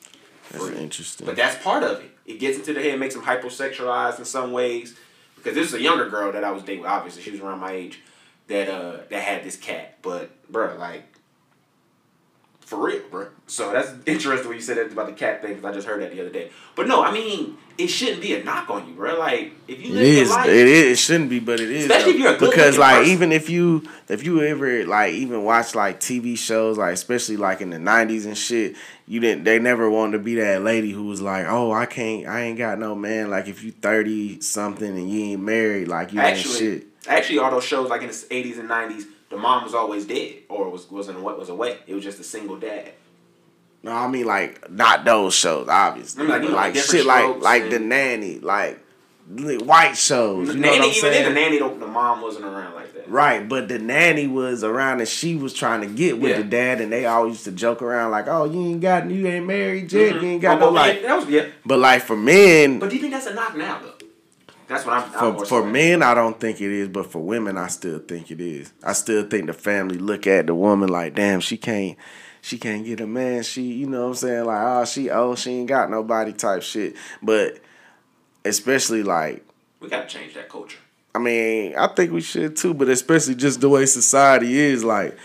S1: That's
S2: freak.
S1: interesting.
S2: But that's part of it. It gets into the head, makes them hypersexualized in some ways. Because this is a younger girl that I was dating. Obviously, she was around my age. That uh that had this cat, but bruh, like for real, bruh. So that's interesting when you said that about the cat thing because I just heard that the other day. But no, I mean it shouldn't be a knock on you, bruh. Like if you
S1: It
S2: live
S1: is.
S2: your life,
S1: It is. It shouldn't be, but it is.
S2: Especially
S1: though.
S2: if you're a good
S1: because like
S2: person.
S1: even if you if you ever like even watch like TV shows like especially like in the nineties and shit, you didn't. They never wanted to be that lady who was like, oh, I can't. I ain't got no man. Like if you thirty something and you ain't married, like you ain't shit.
S2: actually, all those shows like in the eighties and nineties, the mom was always dead or was wasn't what was away. It was just a single dad.
S1: No, I mean like not those shows, obviously.
S2: I mean, like, you know,
S1: like
S2: different
S1: shit, like like the nanny, like white shows. You know
S2: nanny,
S1: what I'm
S2: even
S1: saying?
S2: then, the nanny, don't- the mom wasn't around like that.
S1: Right, but the nanny was around and she was trying to get with
S2: Yeah.
S1: the dad, and they always used to joke around like, "Oh, you ain't got, you ain't married yet,
S2: Mhm.
S1: you ain't got
S2: Oh,
S1: no
S2: but
S1: like."
S2: yeah, was yeah.
S1: But like for men,
S2: But do you think that's a knock now though? That's what I'm. I'm
S1: for for men, I don't think it is, but for women, I still think it is. I still think the family look at the woman like, "Damn, she can't." She can't get a man. She, you know what I'm saying? Like, oh, she oh, she ain't got nobody type shit. But especially like
S2: We gotta change that culture.
S1: I mean, I think we should too, but especially just the way society is, like,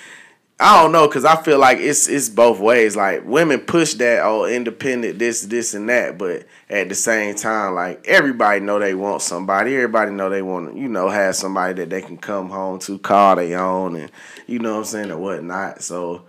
S1: I don't know, cause I feel like it's it's both ways. Like women push that oh independent this this and that, but at the same time, like everybody know they want somebody. Everybody know they want to, you know have somebody that they can come home to, call their own, and you know what I'm saying or whatnot. So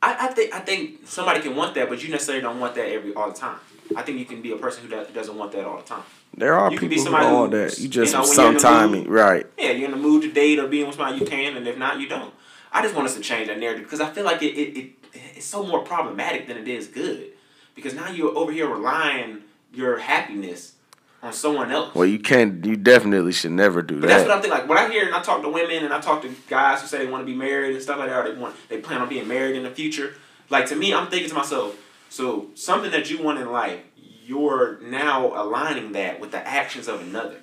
S2: I, I think I think somebody can want that, but you necessarily don't want that every all the time. I think you can be a person who does, doesn't want that all the time.
S1: there are
S2: You
S1: people who want that. You just
S2: you know, when you're in the
S1: sometime right.
S2: Yeah, you're in the mood to date or being with somebody you can, and if not, you don't. I just want us to change that narrative because I feel like it, it, it it's so more problematic than it is good. Because now you're over here relying your happiness on someone else.
S1: Well, you can't. You definitely should never do
S2: But that's what. I'm thinking. Like when I hear and I talk to women and I talk to guys who say they want to be married and stuff like that, or they want they plan on being married in the future. Like to me, I'm thinking to myself, so something that you want in life, you're now aligning that with the actions of another.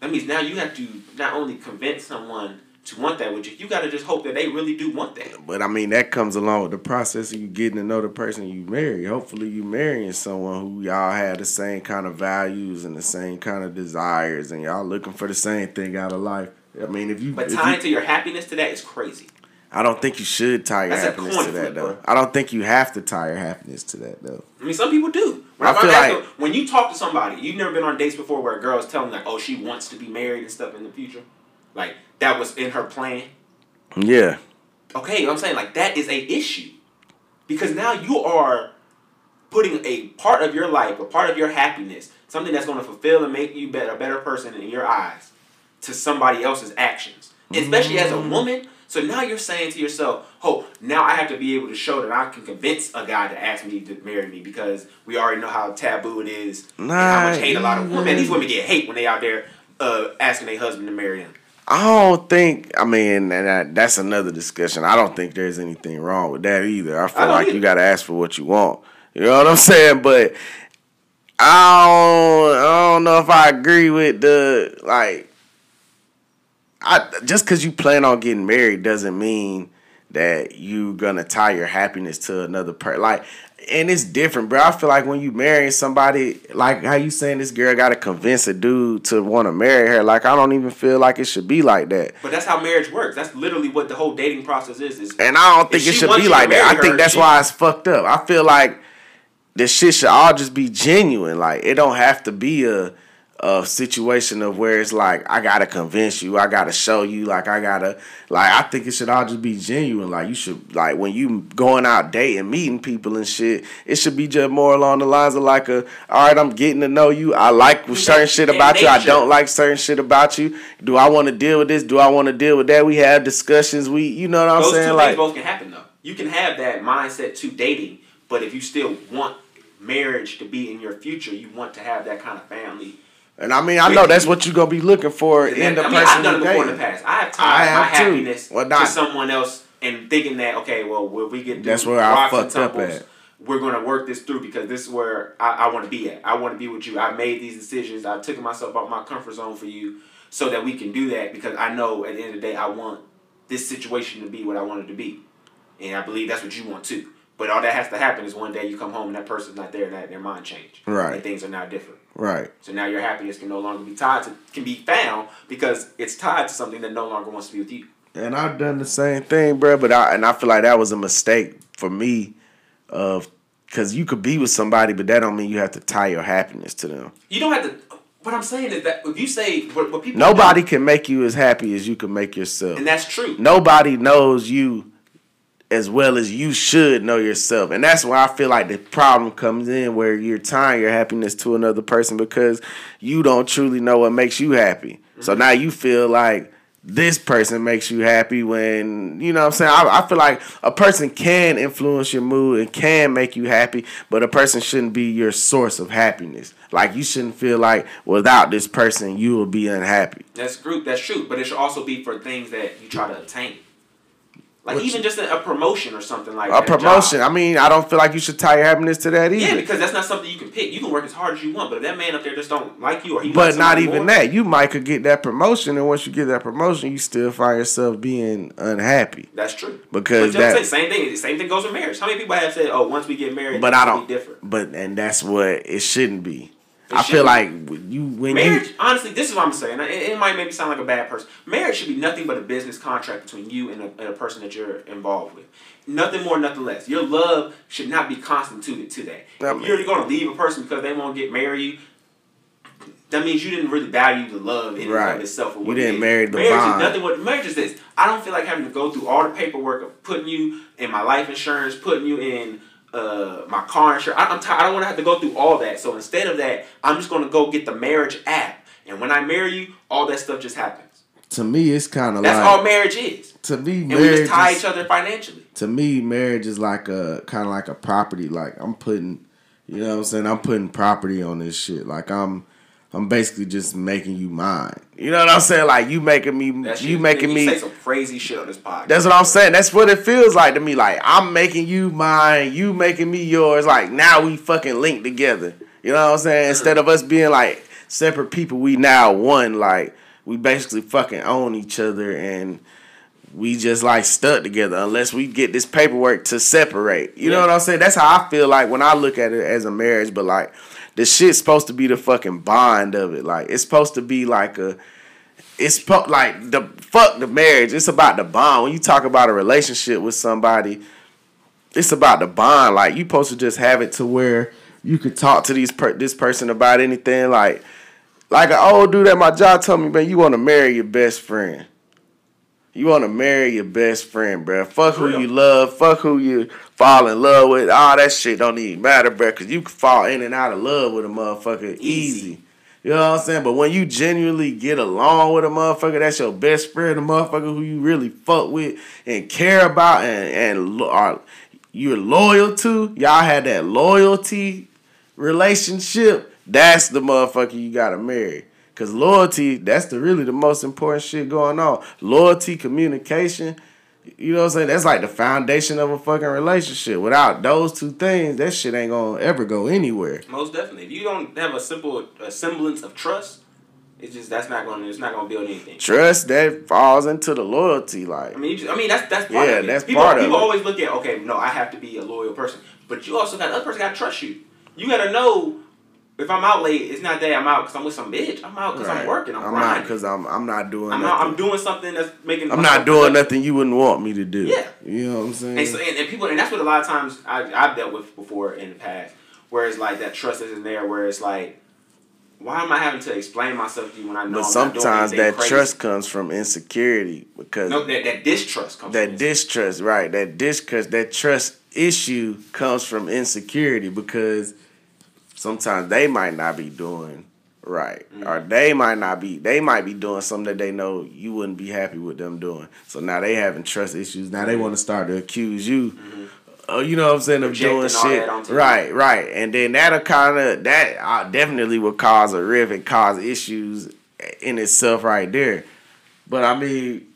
S2: That means now you have to not only convince someone to want that with you, you got to just hope that they really do want that.
S1: But I mean, that comes along with the process of you getting to know the person you marry. Hopefully, you marrying someone who y'all have the same kind of values and the same kind of desires, and y'all looking for the same thing out of life. I mean, if you
S2: But
S1: if you-
S2: tying to your happiness to that is crazy.
S1: I don't think you should tie your
S2: That's
S1: happiness to that though.
S2: bro.
S1: I don't think you have to tie your happiness to that though.
S2: I mean, some people do. When,
S1: I
S2: I
S1: feel like-
S2: them- when you talk to somebody, you've never been on dates before where a girl is telling like, oh, she wants to be married and stuff in the future. Like that was in her plan.
S1: Yeah,
S2: Okay, you know what I'm saying like that is a issue because now you are putting a part of your life, a part of your happiness, something that's going to fulfill and make you better, a better person in your eyes, to somebody else's actions, especially as a
S1: Mm.
S2: woman. So now you're saying to yourself, "Oh, now I have to be able to show that I can convince a guy to ask me to marry me because we already know how taboo it is and how much hate a lot of women. These women get hate when they out there uh, asking their husband to marry them.
S1: I don't think. I mean, and that, that's another discussion. I don't think there's anything wrong with that either. I feel
S2: I
S1: like
S2: either.
S1: you got to ask for what you want. You know what I'm saying? But I don't. I don't know if I agree with the like. I just because you plan on getting married doesn't mean that you gonna tie your happiness to another person. Like, and it's different, bro. I feel like when you marry somebody, like how you saying this girl got to convince a dude to want to marry her. Like, I don't even feel like it should be like that.
S2: But that's how marriage works. That's literally what the whole dating process is. Is
S1: And I don't think it should be like that.
S2: marry
S1: I think that's
S2: she-
S1: why it's fucked up. I feel like this shit should all just be genuine. Like it don't have to be a a situation of where it's like I gotta convince you, I gotta show you, like I gotta like I think it should all just be genuine. Like you should like when you going out dating, meeting people and shit, it should be just more along the lines of like a all right, I'm getting to know you. I like certain shit about you. I don't like certain shit about you. Do I want to deal with this? Do I want to deal with that? We have discussions. We you know what I'm
S2: those
S1: saying?
S2: two
S1: Like
S2: things both can happen though. You can have that mindset to dating, but if you still want marriage to be in your future, you want to have that kind of family.
S1: And I mean, I know that's what you're gonna be looking for in the
S2: I mean,
S1: person
S2: I've done it before in the past. I have
S1: I
S2: tied my
S1: too.
S2: happiness
S1: Well,
S2: to
S1: not-
S2: someone else and thinking that okay, well, when we get
S1: That's where I fucked up at.
S2: We're gonna work this through because this is where I, I want to be at. I want to be with you. I made these decisions. I've taken myself out my comfort zone for you, so that we can do that. Because I know at the end of the day, I want this situation to be what I want it to be, and I believe that's what you want too. But all that has to happen is one day you come home and that person's not there, and that their mind changed.
S1: Right.
S2: And things are now different.
S1: Right.
S2: So now your happiness can no longer be tied to can be found because it's tied to something that no longer wants to be with you.
S1: And I've done the same thing, bro. But I and I feel like that was a mistake for me, of because you could be with somebody, but that don't mean you have to tie your happiness to them.
S2: You don't have to. What I'm saying is that if you say what, what people
S1: Nobody
S2: do,
S1: can make you as happy as you can make yourself.
S2: and that's true.
S1: Nobody knows you as well as you should know yourself. And that's why I feel like the problem comes in where you're tying your happiness to another person because you don't truly know what makes you happy. So
S2: Mm-hmm.
S1: now you feel like this person makes you happy when, you know what I'm saying? I, I feel like a person can influence your mood and can make you happy, but a person shouldn't be your source of happiness. Like you shouldn't feel like without this person you will be unhappy.
S2: That's group. That's true. But it should also be for things that you try to attain. Like
S1: What
S2: even
S1: you-
S2: just a, a promotion or something like that.
S1: A promotion.
S2: job.
S1: I mean, I don't feel like you should tie your happiness to that either.
S2: Yeah, because that's not something you can pick. You can work as hard as you want, but if that man up there just don't like you or he
S1: But not even
S2: more,
S1: that. You might could get that promotion, and once you get that promotion, you still find yourself being unhappy.
S2: That's true.
S1: Because
S2: but you know what I'm
S1: that-
S2: saying? same thing. Same thing goes with marriage. How many people have said, "Oh, once we get married,
S1: But I don't.
S2: be different."
S1: But and that's what it shouldn't be.
S2: It
S1: I feel
S2: shouldn't.
S1: like you when
S2: Marriage,
S1: you
S2: honestly, this is what I'm saying. It, it might make me sound like a bad person. Marriage should be nothing but a business contract between you and a, and a person that you're involved with. Nothing more, nothing less. Your love should not be constituted to that.
S1: I
S2: if you're going to leave a person because they won't get married, that means you didn't really value the love in
S1: Right.
S2: of itself.
S1: You didn't
S2: is.
S1: marry the
S2: marriage
S1: bond.
S2: Is nothing what marriage is this. I don't feel like having to go through all the paperwork of putting you in my life insurance, putting you in uh, my car insurance. I, I'm tired. I don't want to have to go through all that. So instead of that, I'm just going to go get the marriage app, and when I marry you, all that stuff just happens.
S1: to me it's kind of
S2: That's
S1: like
S2: all marriage is,
S1: to me
S2: and we
S1: marriage.
S2: just tie
S1: is-
S2: each other financially.
S1: to me, marriage is like a kind of like a property. Like I'm putting, you know, what I'm saying I'm putting property on this shit. Like I'm, I'm basically just making you mine. You know what I'm saying? Like you making me,
S2: That
S1: you making
S2: you
S1: me.
S2: say some crazy shit on this podcast.
S1: That's what I'm saying. That's what it feels like to me. Like I'm making you mine, you making me yours. Like now we fucking linked together. You know what I'm saying? Instead of us being like separate people, we now one. Like we basically fucking own each other and we just like stuck together unless we get this paperwork to separate. You know what I'm saying? That's how I feel like when I look at it as a marriage, but like the shit's supposed to be the fucking bond of it. Like it's supposed to be like a it's po- like the fuck the marriage. It's about the bond. When you talk about a relationship with somebody, it's about the bond. Like you supposed to just have it to where you could talk to these per- this person about anything. Like like an old dude at my job told me, man, you want to marry your best friend. You want to marry your best friend, bruh. Fuck who you love. Fuck who you fall in love with. All that shit don't even matter, bruh. Cause you can fall in and out of love with a motherfucker easy.
S2: Easy.
S1: You know what I'm saying? But when you genuinely get along with a motherfucker, that's your best friend, a motherfucker who you really fuck with and care about and and are you're loyal to. Y'all had that loyalty relationship. That's the motherfucker you gotta marry. Cause loyalty, that's the really the most important shit going on. Loyalty, communication. You know what I'm saying? That's like the foundation of a fucking relationship. Without those two things, that shit ain't gonna ever go anywhere.
S2: Most definitely. If you don't have a simple a semblance of trust, it's just that's not gonna it's not gonna build anything.
S1: Trust that falls into the loyalty, like
S2: I mean, just, I mean that's that's part
S1: Yeah,
S2: of it.
S1: that's
S2: people,
S1: part of
S2: people
S1: it.
S2: always look at okay, no, I have to be a loyal person, but you also got the other person got to trust you. You got to know if I'm out late, it's not that I'm out because I'm with some bitch. I'm out because I'm working. I'm,
S1: I'm not because I'm I'm not doing
S2: I'm, not, I'm doing something that's making.
S1: I'm not doing
S2: productive.
S1: nothing you wouldn't want me to do.
S2: Yeah.
S1: You know what I'm saying?
S2: And, so, and, and people, and that's what a lot of times I, I've dealt with before in the past, where it's like that trust isn't there, where it's like, why am I having to explain myself to you when I know
S1: but
S2: I'm not doing
S1: sometimes that
S2: crazy?
S1: trust comes from insecurity because
S2: no, that, that distrust comes
S1: that distrust, right? That distrust, that trust issue comes from insecurity because sometimes they might not be doing right,
S2: Mm-hmm.
S1: or they might not be. They might be doing something that they know you wouldn't be happy with them doing. So now they having trust issues. Now they want to start to accuse you. Oh, you know what I'm saying of doing shit, right? Right, and then that'll kind of that uh, definitely will cause a rift and cause issues in itself right there. But I mean,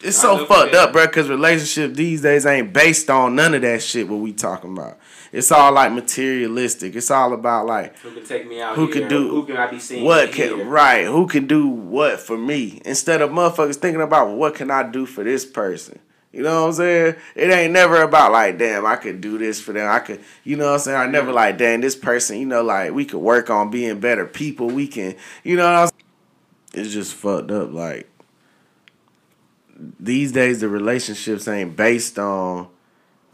S1: it's
S2: I
S1: so fucked up, bro. Because relationship these days ain't based on none of that shit. What we talking about? It's all like materialistic. It's all about like
S2: Who can take me out?
S1: Who
S2: here?
S1: can do-
S2: Who can I be seeing?
S1: what
S2: here?
S1: can right? Who can do what for me? Instead of motherfuckers thinking about what can I do for this person. You know what I'm saying? It ain't never about like, damn, I could do this for them. I could, you know what I'm saying? I never mm-hmm. like, damn, this person, you know, like we could work on being better people. We can, you know what I'm saying? It's just fucked up. Like these days, the relationships ain't based on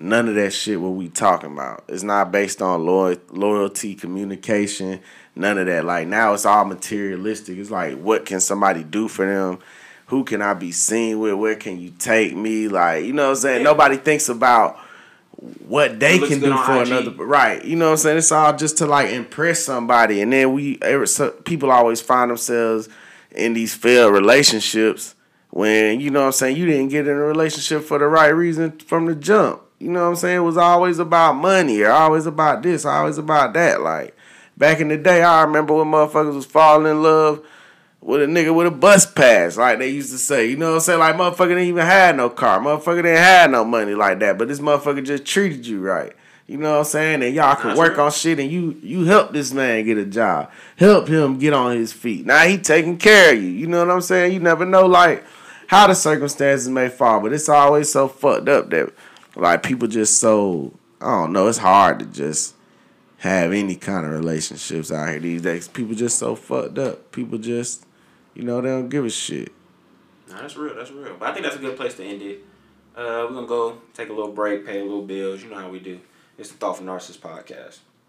S1: none of that shit. What we talking about? It's not based on loy- loyalty, communication, none of that. Like now, it's all materialistic. It's like, what can somebody do for them? Who can I be seen with? Where can you take me? Like, you know what I'm saying?
S2: Yeah.
S1: Nobody thinks about what they can do for
S2: IG.
S1: another right you know what i'm saying it's all just to like impress somebody and then we people always find themselves in these failed relationships when you know what i'm saying you didn't get in a relationship for the right reason from the jump you know what i'm saying it was always about money or always about this always about that like back in the day i remember when motherfuckers was falling in love with a nigga with a bus pass, like they used to say. You know what I'm saying? Like motherfucker didn't even have no car. Motherfucker didn't have no money like that. But this motherfucker just treated you right. You know what I'm saying? And y'all could work on shit and you you help this man get a job. Help him get on his feet. Now he taking care of you. You know what I'm saying? You never know like how the circumstances may fall, but it's always so fucked up that like people just so I don't know, it's hard to just have any kind of relationships out here these days. People just so fucked up. People just, you know, they don't give a shit.
S2: No, that's real. That's real. But I think that's a good place to end it. Uh, we're gonna go take a little break, pay a little bills. You know how we do. It's the Thoughtful Narcissist podcast.